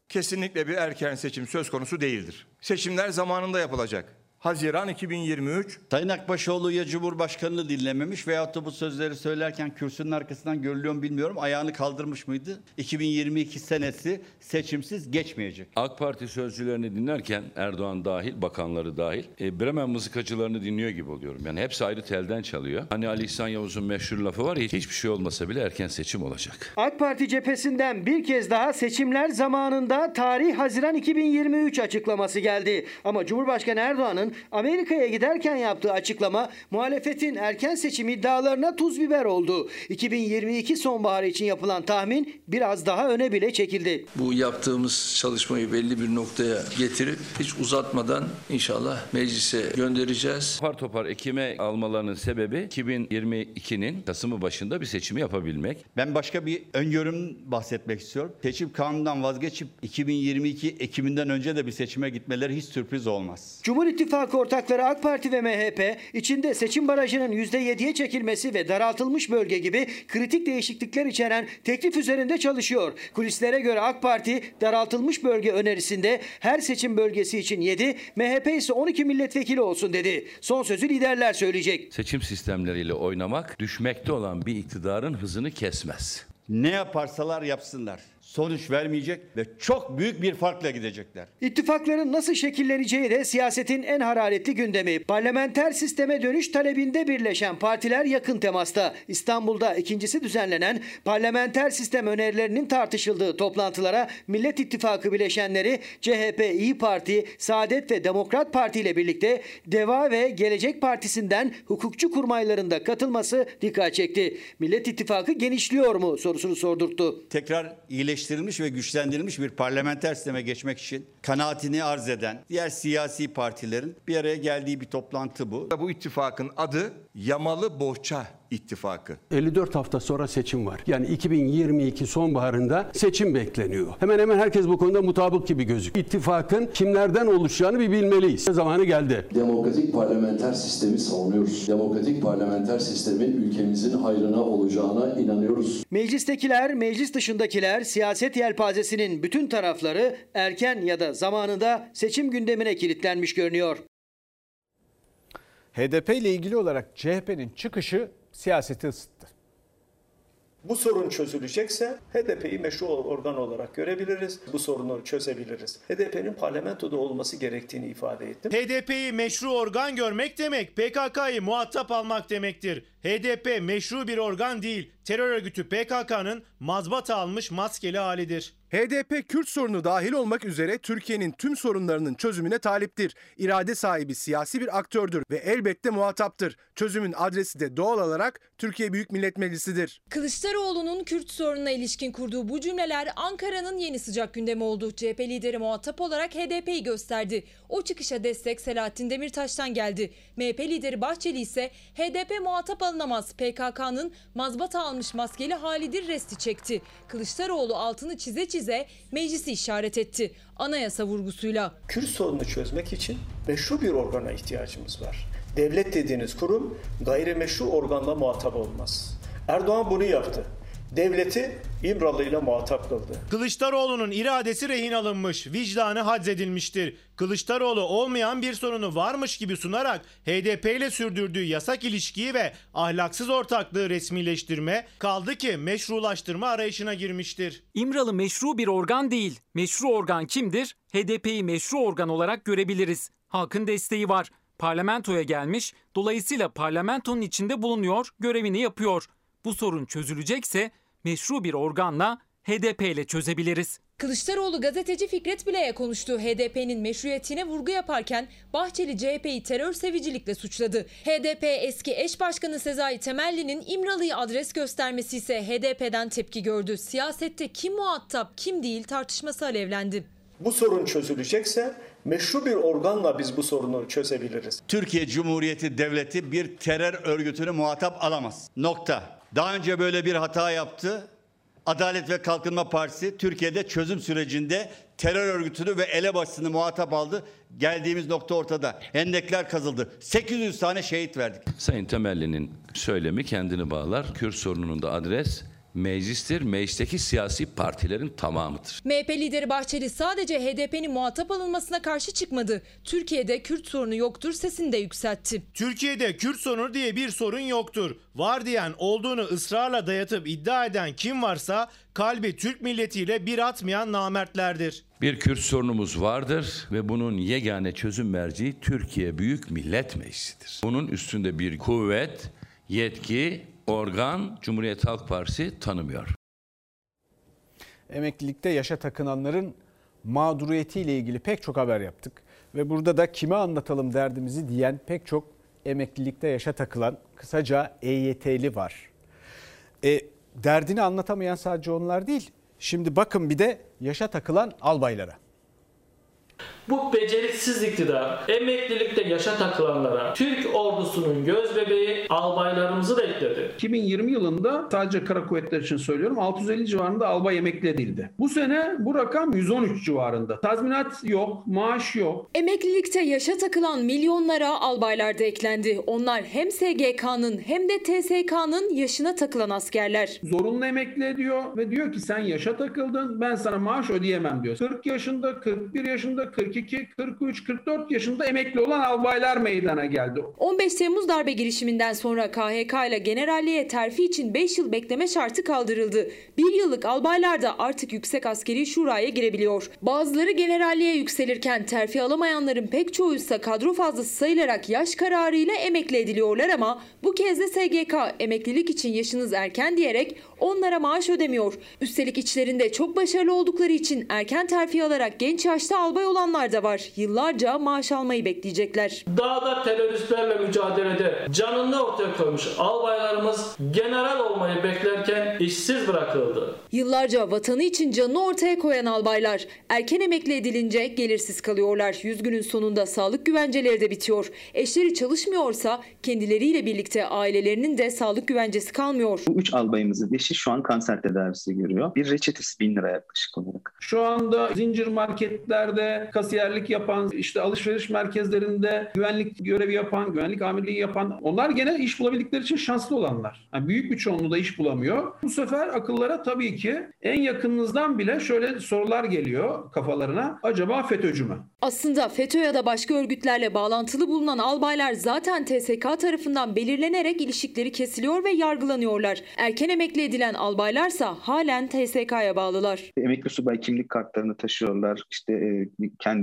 [SPEAKER 18] Kesinlikle bir erken seçim söz konusu değildir. Seçimler zamanında yapılacak. Haziran 2023.
[SPEAKER 30] Sayın Akbaşoğlu ya Cumhurbaşkanı'nı dinlememiş veyahut da bu sözleri söylerken kürsünün arkasından görülüyor mu bilmiyorum. Ayağını kaldırmış mıydı? 2022 senesi seçimsiz geçmeyecek.
[SPEAKER 22] AK Parti sözcülerini dinlerken Erdoğan dahil, bakanları dahil e, Bremen mızıkacılarını dinliyor gibi oluyorum. Yani hepsi ayrı telden çalıyor. Hani Ali İhsan Yavuz'un meşhur lafı var ya hiçbir şey olmasa bile erken seçim olacak.
[SPEAKER 32] AK Parti cephesinden bir kez daha seçimler zamanında tarih Haziran 2023 açıklaması geldi. Ama Cumhurbaşkanı Erdoğan'ın Erdoğan'ın Amerika'ya giderken yaptığı açıklama muhalefetin erken seçim iddialarına tuz biber oldu. 2022 sonbaharı için yapılan tahmin biraz daha öne bile çekildi.
[SPEAKER 23] Bu yaptığımız çalışmayı belli bir noktaya getirip hiç uzatmadan inşallah meclise göndereceğiz.
[SPEAKER 22] Topar topar Ekim'e almalarının sebebi 2022'nin Kasım'ı başında bir seçimi yapabilmek.
[SPEAKER 30] Ben başka bir öngörüm bahsetmek istiyorum. Seçim kanunundan vazgeçip 2022 Ekim'inden önce de bir seçime gitmeleri hiç sürpriz olmaz.
[SPEAKER 32] Cumhur İttifakı ortakları AK Parti ve MHP içinde seçim barajının %7'ye çekilmesi ve daraltılmış bölge gibi kritik değişiklikler içeren teklif üzerinde çalışıyor. Kulislere göre AK Parti daraltılmış bölge önerisinde her seçim bölgesi için 7, MHP ise 12 milletvekili olsun dedi. Son sözü liderler söyleyecek.
[SPEAKER 22] Seçim sistemleriyle oynamak düşmekte olan bir iktidarın hızını kesmez.
[SPEAKER 30] Ne yaparsalar yapsınlar. Sonuç vermeyecek ve çok büyük bir farkla gidecekler.
[SPEAKER 32] İttifakların nasıl şekilleneceği de siyasetin en hararetli gündemi. Parlamenter sisteme dönüş talebinde birleşen partiler yakın temasta. İstanbul'da ikincisi düzenlenen parlamenter sistem önerilerinin tartışıldığı toplantılara Millet İttifakı bileşenleri CHP, İyi Parti, Saadet ve Demokrat Parti ile birlikte Deva ve Gelecek Partisi'nden hukukçu kurmaylarında katılması dikkat çekti. Millet İttifakı genişliyor mu sorusunu sordurttu.
[SPEAKER 30] Tekrar iyileştirilmiş ve güçlendirilmiş bir parlamenter sisteme geçmek için kanaatini arz eden diğer siyasi partilerin bir araya geldiği bir toplantı bu.
[SPEAKER 53] Bu ittifakın adı Yamalı Bohça İttifakı.
[SPEAKER 54] 54 hafta sonra seçim var. Yani 2022 sonbaharında seçim bekleniyor. Hemen hemen herkes bu konuda mutabık gibi gözüküyor. İttifakın kimlerden oluşacağını bir bilmeliyiz. Zamanı geldi.
[SPEAKER 55] Demokratik parlamenter sistemi savunuyoruz. Demokratik parlamenter sistemin ülkemizin hayrına olacağına inanıyoruz.
[SPEAKER 32] Meclistekiler, meclis dışındakiler, siyaset yelpazesinin bütün tarafları erken ya da zamanında seçim gündemine kilitlenmiş görünüyor.
[SPEAKER 1] HDP ile ilgili olarak CHP'nin çıkışı siyaseti ısıttı.
[SPEAKER 56] Bu sorun çözülecekse HDP'yi meşru organ olarak görebiliriz. Bu sorunu çözebiliriz. HDP'nin parlamentoda olması gerektiğini ifade ettim.
[SPEAKER 27] HDP'yi meşru organ görmek demek PKK'yı muhatap almak demektir. HDP meşru bir organ değil, terör örgütü PKK'nın mazbata almış maskeli halidir.
[SPEAKER 25] HDP Kürt sorunu dahil olmak üzere Türkiye'nin tüm sorunlarının çözümüne taliptir. İrade sahibi siyasi bir aktördür ve elbette muhataptır. Çözümün adresi de doğal olarak Türkiye Büyük Millet Meclisi'dir.
[SPEAKER 24] Kılıçdaroğlu'nun Kürt sorununa ilişkin kurduğu bu cümleler Ankara'nın yeni sıcak gündemi oldu. CHP lideri muhatap olarak HDP'yi gösterdi. O çıkışa destek Selahattin Demirtaş'tan geldi. MHP lideri Bahçeli ise HDP muhatap alınamaz. PKK'nın mazbata almış maskeli halidir resti çekti. Kılıçdaroğlu altını çize çize meclisi işaret etti. Anayasa vurgusuyla.
[SPEAKER 56] Kürt sorununu çözmek için meşru bir organa ihtiyacımız var. Devlet dediğiniz kurum gayrimeşru organla muhatap olmaz. Erdoğan bunu yaptı. Devleti İmralı ile muhatap kıldı.
[SPEAKER 27] Kılıçdaroğlu'nun iradesi rehin alınmış, vicdanı haczedilmiştir. Kılıçdaroğlu olmayan bir sorunu varmış gibi sunarak HDP ile sürdürdüğü yasak ilişkiyi ve ahlaksız ortaklığı resmileştirme, kaldı ki meşrulaştırma arayışına girmiştir.
[SPEAKER 57] İmralı meşru bir organ değil. Meşru organ kimdir? HDP'yi meşru organ olarak görebiliriz. Halkın desteği var. Parlamentoya gelmiş, dolayısıyla parlamentonun içinde bulunuyor, görevini yapıyor. Bu sorun çözülecekse meşru bir organla HDP ile çözebiliriz.
[SPEAKER 24] Kılıçdaroğlu gazeteci Fikret Bile'ye konuştu. HDP'nin meşruiyetine vurgu yaparken Bahçeli CHP'yi terör sevicilikle suçladı. HDP eski eş başkanı Sezai Temelli'nin İmralı'yı adres göstermesi ise HDP'den tepki gördü. Siyasette kim muhatap kim değil tartışması alevlendi.
[SPEAKER 56] Bu sorun çözülecekse meşru bir organla biz bu sorunu çözebiliriz.
[SPEAKER 30] Türkiye Cumhuriyeti Devleti bir terör örgütünü muhatap alamaz. Nokta. Daha önce böyle bir hata yaptı. Adalet ve Kalkınma Partisi Türkiye'de çözüm sürecinde terör örgütünü ve elebaşısını muhatap aldı. Geldiğimiz nokta ortada. Hendekler kazıldı. 800 tane şehit verdik.
[SPEAKER 22] Sayın Temelli'nin söylemi kendini bağlar. Kürt sorununun da adres meclistir. Meclisteki siyasi partilerin tamamıdır.
[SPEAKER 24] MHP lideri Bahçeli sadece HDP'nin muhatap alınmasına karşı çıkmadı. Türkiye'de Kürt sorunu yoktur sesini de yükseltti.
[SPEAKER 27] Türkiye'de Kürt sorunu diye bir sorun yoktur. Var diyen olduğunu ısrarla dayatıp iddia eden kim varsa kalbi Türk milletiyle bir atmayan namertlerdir.
[SPEAKER 22] Bir Kürt sorunumuz vardır ve bunun yegane çözüm merci Türkiye Büyük Millet Meclisi'dir. Bunun üstünde bir kuvvet, yetki, organ Cumhuriyet Halk Partisi tanımıyor.
[SPEAKER 1] Emeklilikte yaşa takınanların mağduriyetiyle ilgili pek çok haber yaptık. Ve burada da kime anlatalım derdimizi diyen pek çok emeklilikte yaşa takılan kısaca EYT'li var. E, derdini anlatamayan sadece onlar değil. Şimdi bakın bir de yaşa takılan albaylara.
[SPEAKER 58] Bu beceriksiz iktidar emeklilikte yaşa takılanlara Türk ordusunun göz bebeği albaylarımızı da ekledi.
[SPEAKER 57] 2020 yılında sadece kara kuvvetler için söylüyorum 650 civarında albay emekli edildi. Bu sene bu rakam 113 civarında. Tazminat yok, maaş yok.
[SPEAKER 24] Emeklilikte yaşa takılan milyonlara albaylar da eklendi. Onlar hem SGK'nın hem de TSK'nın yaşına takılan askerler.
[SPEAKER 57] Zorunlu emekli ediyor ve diyor ki sen yaşa takıldın ben sana maaş ödeyemem diyor. 40 yaşında, 41 yaşında, 42, 43, 44 yaşında emekli olan albaylar meydana geldi.
[SPEAKER 24] 15 Temmuz darbe girişiminden sonra KHK ile generalliğe terfi için 5 yıl bekleme şartı kaldırıldı. 1 yıllık albaylar da artık Yüksek Askeri Şura'ya girebiliyor. Bazıları generalliğe yükselirken terfi alamayanların pek çoğu ise kadro fazlası sayılarak yaş kararıyla emekli ediliyorlar ama bu kez de SGK emeklilik için yaşınız erken diyerek onlara maaş ödemiyor. Üstelik içlerinde çok başarılı oldukları için erken terfi alarak genç yaşta albay olanlar da var. Yıllarca maaş almayı bekleyecekler.
[SPEAKER 58] Dağda teröristlerle mücadelede canını ortaya koymuş albaylarımız general olmayı beklerken işsiz bırakıldı.
[SPEAKER 24] Yıllarca vatanı için canını ortaya koyan albaylar erken emekli edilince gelirsiz kalıyorlar. 100 günün sonunda sağlık güvenceleri de bitiyor. Eşleri çalışmıyorsa kendileriyle birlikte ailelerinin de sağlık güvencesi kalmıyor.
[SPEAKER 59] Bu üç albayımızın eşi şu an kanser tedavisi görüyor. Bir reçetesi 1000 lira yaklaşık olarak.
[SPEAKER 57] Şu anda zincir marketlerde kasiyerlik yapan, işte alışveriş merkezlerinde güvenlik görevi yapan, güvenlik amirliği yapan onlar gene iş bulabildikleri için şanslı olanlar. Yani büyük bir çoğunluğu da iş bulamıyor. Bu sefer akıllara tabii ki en yakınınızdan bile şöyle sorular geliyor kafalarına. Acaba FETÖ'cü mü?
[SPEAKER 24] Aslında FETÖ ya da başka örgütlerle bağlantılı bulunan albaylar zaten TSK tarafından belirlenerek ilişikleri kesiliyor ve yargılanıyorlar. Erken emekli edilen albaylarsa halen TSK'ya bağlılar.
[SPEAKER 59] Emekli subay kimlik kartlarını taşıyorlar. İşte e,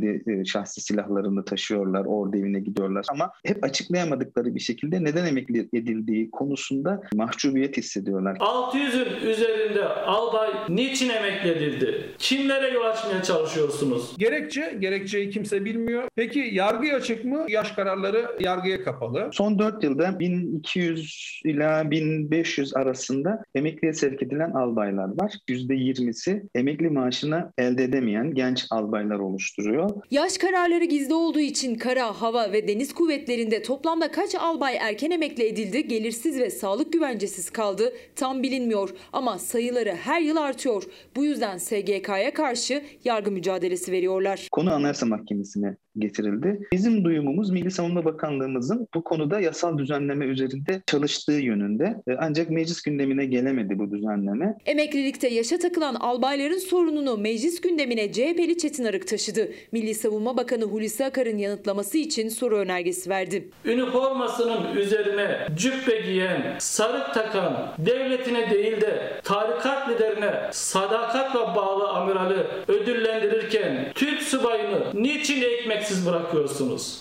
[SPEAKER 59] kendi e, şahsi silahlarını taşıyorlar. Ordu evine gidiyorlar. Ama hep açıklayamadıkları bir şekilde neden emekli edildiği konusunda mahcubiyet hissediyorlar.
[SPEAKER 58] 600'ün üzerinde albay niçin emekli edildi? Kimlere yol açmaya çalışıyorsunuz?
[SPEAKER 57] Gerekçe, gerekçeyi kimse bilmiyor. Peki yargıya açık mı? Yaş kararları yargıya kapalı.
[SPEAKER 59] Son 4 yılda 1200 ila 1500 arasında emekliye sevk edilen albaylar var. %20'si emekli maaşını elde edemeyen genç albaylar oluşturuyor.
[SPEAKER 24] Yaş kararları gizli olduğu için kara, hava ve deniz kuvvetlerinde toplamda kaç albay erken emekli edildi, gelirsiz ve sağlık güvencesiz kaldı tam bilinmiyor. Ama sayıları her yıl artıyor. Bu yüzden SGK'ya karşı yargı mücadelesi veriyorlar.
[SPEAKER 59] Konu Anayasa Mahkemesi'ne getirildi. Bizim duyumumuz Milli Savunma Bakanlığımızın bu konuda yasal düzenleme üzerinde çalıştığı yönünde. E, Ancak meclis gündemine gelemedi bu düzenleme.
[SPEAKER 24] Emeklilikte yaşa takılan albayların sorununu meclis gündemine CHP'li Çetin Arık taşıdı. Milli Savunma Bakanı Hulusi Akar'ın yanıtlaması için soru önergesi verdi.
[SPEAKER 58] Üniformasının üzerine cübbe giyen, sarık takan, devletine değil de tarikat liderine sadakatla bağlı amirali ödüllendirirken Türk subayını niçin ekmeksiz bırakıyorsunuz?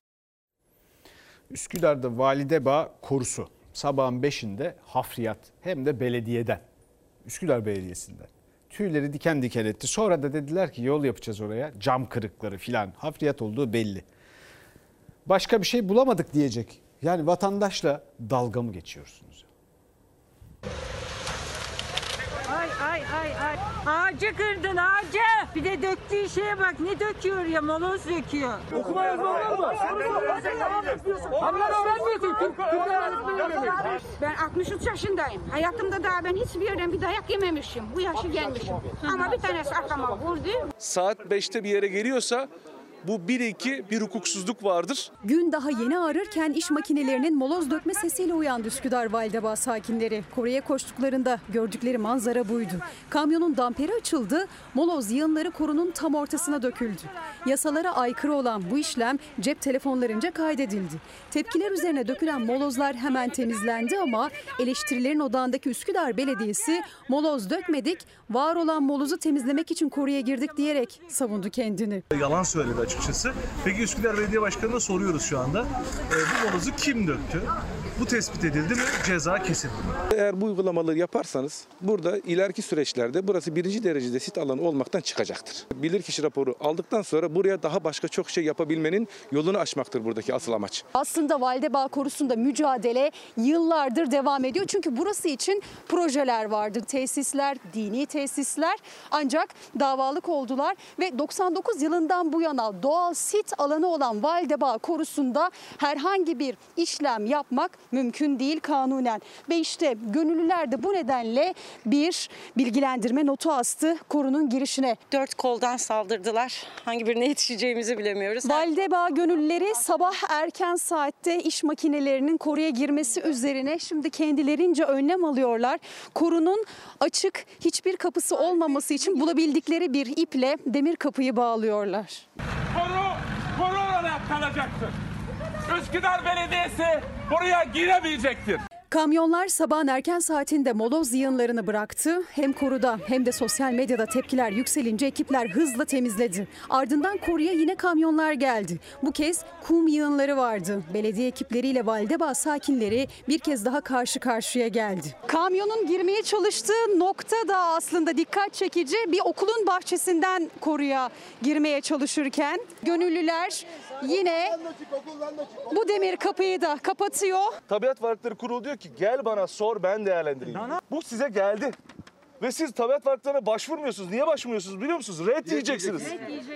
[SPEAKER 1] Üsküdar'da Validebağ korusu sabahın 5'inde hafriyat hem de belediyeden. Üsküdar Belediyesi'nden. Tüyleri diken diken etti. Sonra da dediler ki yol yapacağız oraya. Cam kırıkları filan. Hafriyat olduğu belli. Başka bir şey bulamadık diyecek. Yani vatandaşla dalga mı geçiyorsunuz?
[SPEAKER 60] Ay ay ay ay. Ağacı kırdın ağacı. Bir de döktüğü şeye bak ne döküyor ya moloz döküyor.
[SPEAKER 61] Okuma yazma var mı? Onlar öğrenmiyorsun.
[SPEAKER 62] Ben 63 yaşındayım. Hayatımda daha ben hiçbir yerden bir dayak yememişim. Bu yaşa gelmişim. Ama bir tanesi arkama vurdu.
[SPEAKER 63] Saat 5'te bir yere geliyorsa bu 1-2 bir hukuksuzluk vardır.
[SPEAKER 3] Gün daha yeni ağrırken iş makinelerinin moloz dökme sesiyle uyandı Üsküdar Validebağ sakinleri. Kore'ye koştuklarında gördükleri manzara buydu. Kamyonun damperi açıldı, moloz yığınları korunun tam ortasına döküldü. Yasalara aykırı olan bu işlem cep telefonlarınca kaydedildi. Tepkiler üzerine dökülen molozlar hemen temizlendi ama eleştirilerin odağındaki Üsküdar Belediyesi moloz dökmedik, var olan molozu temizlemek için Kore'ye girdik diyerek savundu kendini.
[SPEAKER 64] Yalan söyledi açıkçası. Peki Üsküdar Belediye Başkanı'na soruyoruz şu anda. E, bu molozu kim döktü?
[SPEAKER 63] Bu tespit edildi mi ceza kesildi mi?
[SPEAKER 65] Eğer bu uygulamaları yaparsanız burada ileriki süreçlerde burası birinci derecede sit alanı olmaktan çıkacaktır. Bilirkişi raporu aldıktan sonra buraya daha başka çok şey yapabilmenin yolunu açmaktır buradaki asıl amaç.
[SPEAKER 3] Aslında Validebağ konusunda mücadele yıllardır devam ediyor. Çünkü burası için projeler vardı. Tesisler, dini tesisler ancak davalık oldular ve 99 yılından bu yana doğal sit alanı olan Validebağ korusunda herhangi bir işlem yapmak mümkün değil kanunen. Ve işte gönüllüler de bu nedenle bir bilgilendirme notu astı korunun girişine.
[SPEAKER 66] Dört koldan saldırdılar. Hangi birine yetişeceğimizi bilemiyoruz.
[SPEAKER 3] Validebağ gönüllüleri sabah erken saatte iş makinelerinin koruya girmesi üzerine şimdi kendilerince önlem alıyorlar. Korunun açık hiçbir kapısı olmaması için bulabildikleri bir iple demir kapıyı bağlıyorlar.
[SPEAKER 61] Koru, koru olarak kalacaksın. Üsküdar Belediyesi buraya giremeyecektir.
[SPEAKER 3] Kamyonlar sabahın erken saatinde moloz yığınlarını bıraktı. Hem koruda hem de sosyal medyada tepkiler yükselince ekipler hızla temizledi. Ardından koruya yine kamyonlar geldi. Bu kez kum yığınları vardı. Belediye ekipleriyle Validebağ sakinleri bir kez daha karşı karşıya geldi. Kamyonun girmeye çalıştığı nokta da aslında dikkat çekici. Bir okulun bahçesinden koruya girmeye çalışırken gönüllüler yine bu demir kapıyı da kapatıyor.
[SPEAKER 63] Tabiat Varlıkları Kurulu diyor ki gel bana sor ben değerlendireyim. Bu size geldi. Ve siz tabiat varlıklarına başvurmuyorsunuz. Niye başvurmuyorsunuz biliyor musunuz? Red diyeceksiniz.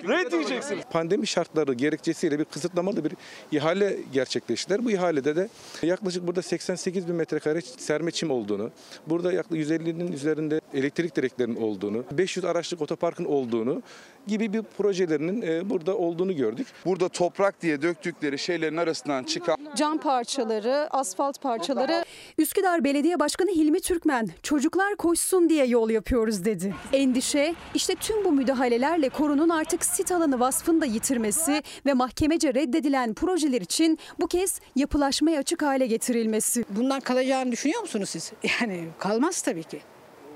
[SPEAKER 63] Red diyeceksiniz.
[SPEAKER 65] Pandemi şartları gerekçesiyle bir kısıtlamalı bir ihale gerçekleştiler. Bu ihalede de yaklaşık burada 88 bin metrekare serme çim olduğunu, burada yaklaşık 150'nin üzerinde elektrik direklerinin olduğunu, 500 araçlık otoparkın olduğunu gibi bir projelerinin e, burada olduğunu gördük.
[SPEAKER 67] Burada toprak diye döktükleri şeylerin arasından çıkan
[SPEAKER 3] Cam parçaları, asfalt parçaları. Üsküdar Belediye Başkanı Hilmi Türkmen çocuklar koşsun diye yol yapıyoruz dedi. Endişe işte tüm bu müdahalelerle korunun artık sit alanı vasfını da yitirmesi ve mahkemece reddedilen projeler için bu kez yapılaşmaya açık hale getirilmesi.
[SPEAKER 68] Bundan kalacağını düşünüyor musunuz siz? Yani kalmaz tabii ki.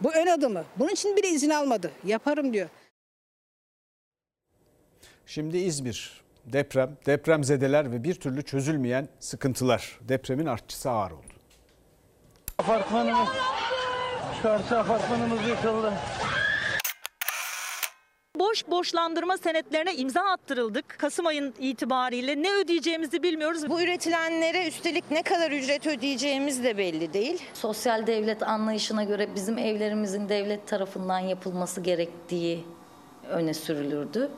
[SPEAKER 68] Bu ön adımı. Bunun için bile izin almadı. Yaparım diyor.
[SPEAKER 1] Şimdi İzmir. Deprem, depremzedeler ve bir türlü çözülmeyen sıkıntılar. Depremin artçısı ağır oldu.
[SPEAKER 69] Apartmanımız, karşı apartmanımız yıkıldı.
[SPEAKER 70] Boş borçlandırma senetlerine imza attırıldık. Kasım ayın itibariyle ne ödeyeceğimizi bilmiyoruz.
[SPEAKER 66] Bu üretilenlere üstelik ne kadar ücret ödeyeceğimiz de belli değil.
[SPEAKER 64] Sosyal devlet anlayışına göre bizim evlerimizin devlet tarafından yapılması gerektiği öne sürülürdü.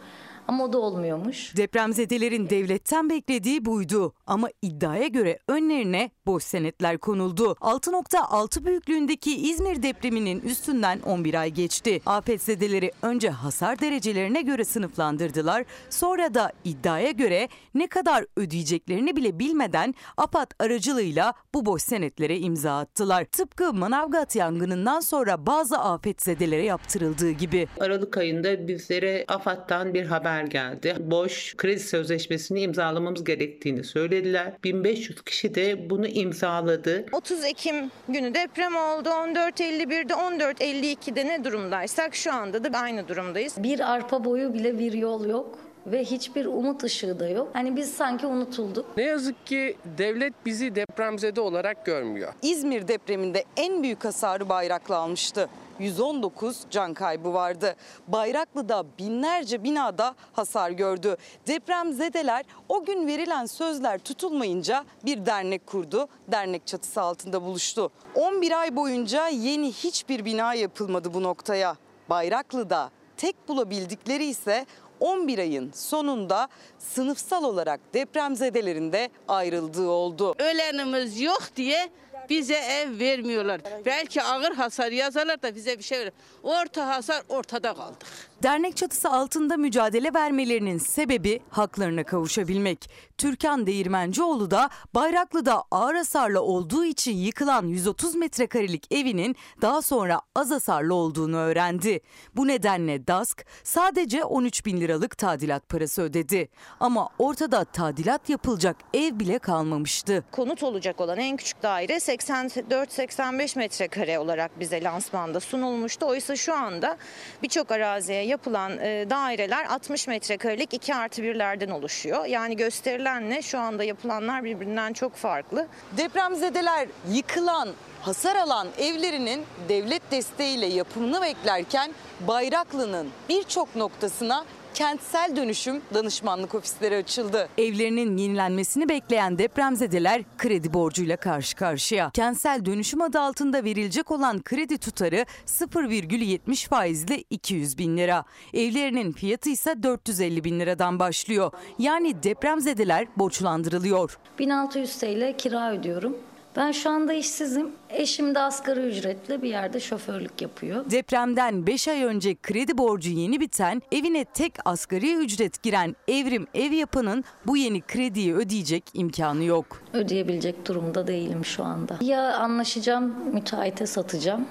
[SPEAKER 64] Ama o da olmuyormuş.
[SPEAKER 7] Depremzedelerin devletten beklediği buydu ama iddiaya göre önlerine boş senetler konuldu. 6.6 büyüklüğündeki İzmir depreminin üstünden 11 ay geçti. Afetzedeleri önce hasar derecelerine göre sınıflandırdılar. Sonra da iddiaya göre ne kadar ödeyeceklerini bile bilmeden APAD aracılığıyla bu boş senetlere imza attılar. Tıpkı Manavgat yangınından sonra bazı afetzedelere yaptırıldığı gibi.
[SPEAKER 71] Aralık ayında bizlere AFAD'dan bir haber geldi. Boş kredi sözleşmesini imzalamamız gerektiğini söylediler. 1500 kişi de bunu imzaladı.
[SPEAKER 66] 30 Ekim günü deprem oldu. 14.51'de 14.52'de ne durumdaysak şu anda da aynı durumdayız.
[SPEAKER 64] Bir arpa boyu bile bir yol yok ve hiçbir umut ışığı da yok. Hani biz sanki unutulduk.
[SPEAKER 72] Ne yazık ki devlet bizi depremzede olarak görmüyor.
[SPEAKER 73] İzmir depreminde en büyük hasarı Bayraklı almıştı. 119 can kaybı vardı. Bayraklı'da binlerce binada hasar gördü. Depremzedeler o gün verilen sözler tutulmayınca bir dernek kurdu. Dernek çatısı altında buluştu. 11 ay boyunca yeni hiçbir bina yapılmadı bu noktaya. Bayraklı'da tek bulabildikleri ise 11 ayın sonunda sınıfsal olarak depremzedelerin de ayrıldığı oldu.
[SPEAKER 74] Ölenimiz yok diye bize ev vermiyorlar. Belki ağır hasar yazarlar da bize bir şey verir. Orta hasar ortada kaldık.
[SPEAKER 7] Dernek çatısı altında mücadele vermelerinin sebebi haklarına kavuşabilmek. Türkan Değirmencioğlu da Bayraklı'da ağır hasarlı olduğu için yıkılan 130 metrekarelik evinin daha sonra az hasarlı olduğunu öğrendi. Bu nedenle DASK sadece 13 bin liralık tadilat parası ödedi. Ama ortada tadilat yapılacak ev bile kalmamıştı.
[SPEAKER 66] Konut olacak olan en küçük daire 84-85 metrekare olarak bize lansmanda sunulmuştu. Oysa şu anda birçok araziye yapılan e, daireler 60 metrekarelik 2 artı 1'lerden oluşuyor. Yani gösterilenle şu anda yapılanlar birbirinden çok farklı.
[SPEAKER 73] Depremzedeler yıkılan, hasar alan evlerinin devlet desteğiyle yapımını beklerken Bayraklı'nın birçok noktasına kentsel dönüşüm danışmanlık ofisleri açıldı.
[SPEAKER 7] Evlerinin yenilenmesini bekleyen depremzedeler kredi borcuyla karşı karşıya. Kentsel dönüşüm adı altında verilecek olan kredi tutarı 0,70 faizle 200 bin lira. Evlerinin fiyatı ise 450 bin liradan başlıyor. Yani depremzedeler borçlandırılıyor.
[SPEAKER 64] 1600 TL kira ödüyorum. Ben şu anda işsizim. Eşim de asgari ücretle bir yerde şoförlük yapıyor.
[SPEAKER 7] Depremden 5 ay önce kredi borcu yeni biten, evine tek asgari ücret giren Evrim Ev Yapı'nın bu yeni krediyi ödeyecek imkanı yok.
[SPEAKER 64] Ödeyebilecek durumda değilim şu anda. Ya anlaşacağım, müteahhite satacağım.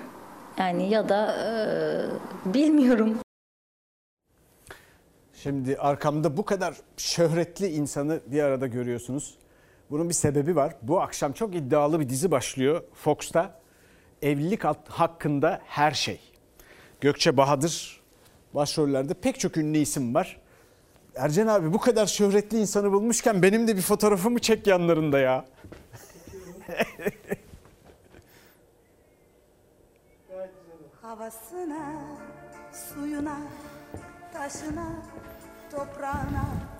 [SPEAKER 64] Yani ya da eee, bilmiyorum.
[SPEAKER 1] Şimdi arkamda bu kadar şöhretli insanı bir arada görüyorsunuz. Bunun bir sebebi var. Bu akşam çok iddialı bir dizi başlıyor Fox'ta. Evlilik hakkında her şey. Gökçe Bahadır başrollerde pek çok ünlü isim var. Ercan abi bu kadar şöhretli insanı bulmuşken benim de bir fotoğrafımı çek yanlarında ya.
[SPEAKER 75] Havasına, suyuna, taşına, toprağına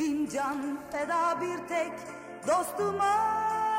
[SPEAKER 75] Bin can feda bir tek dostuma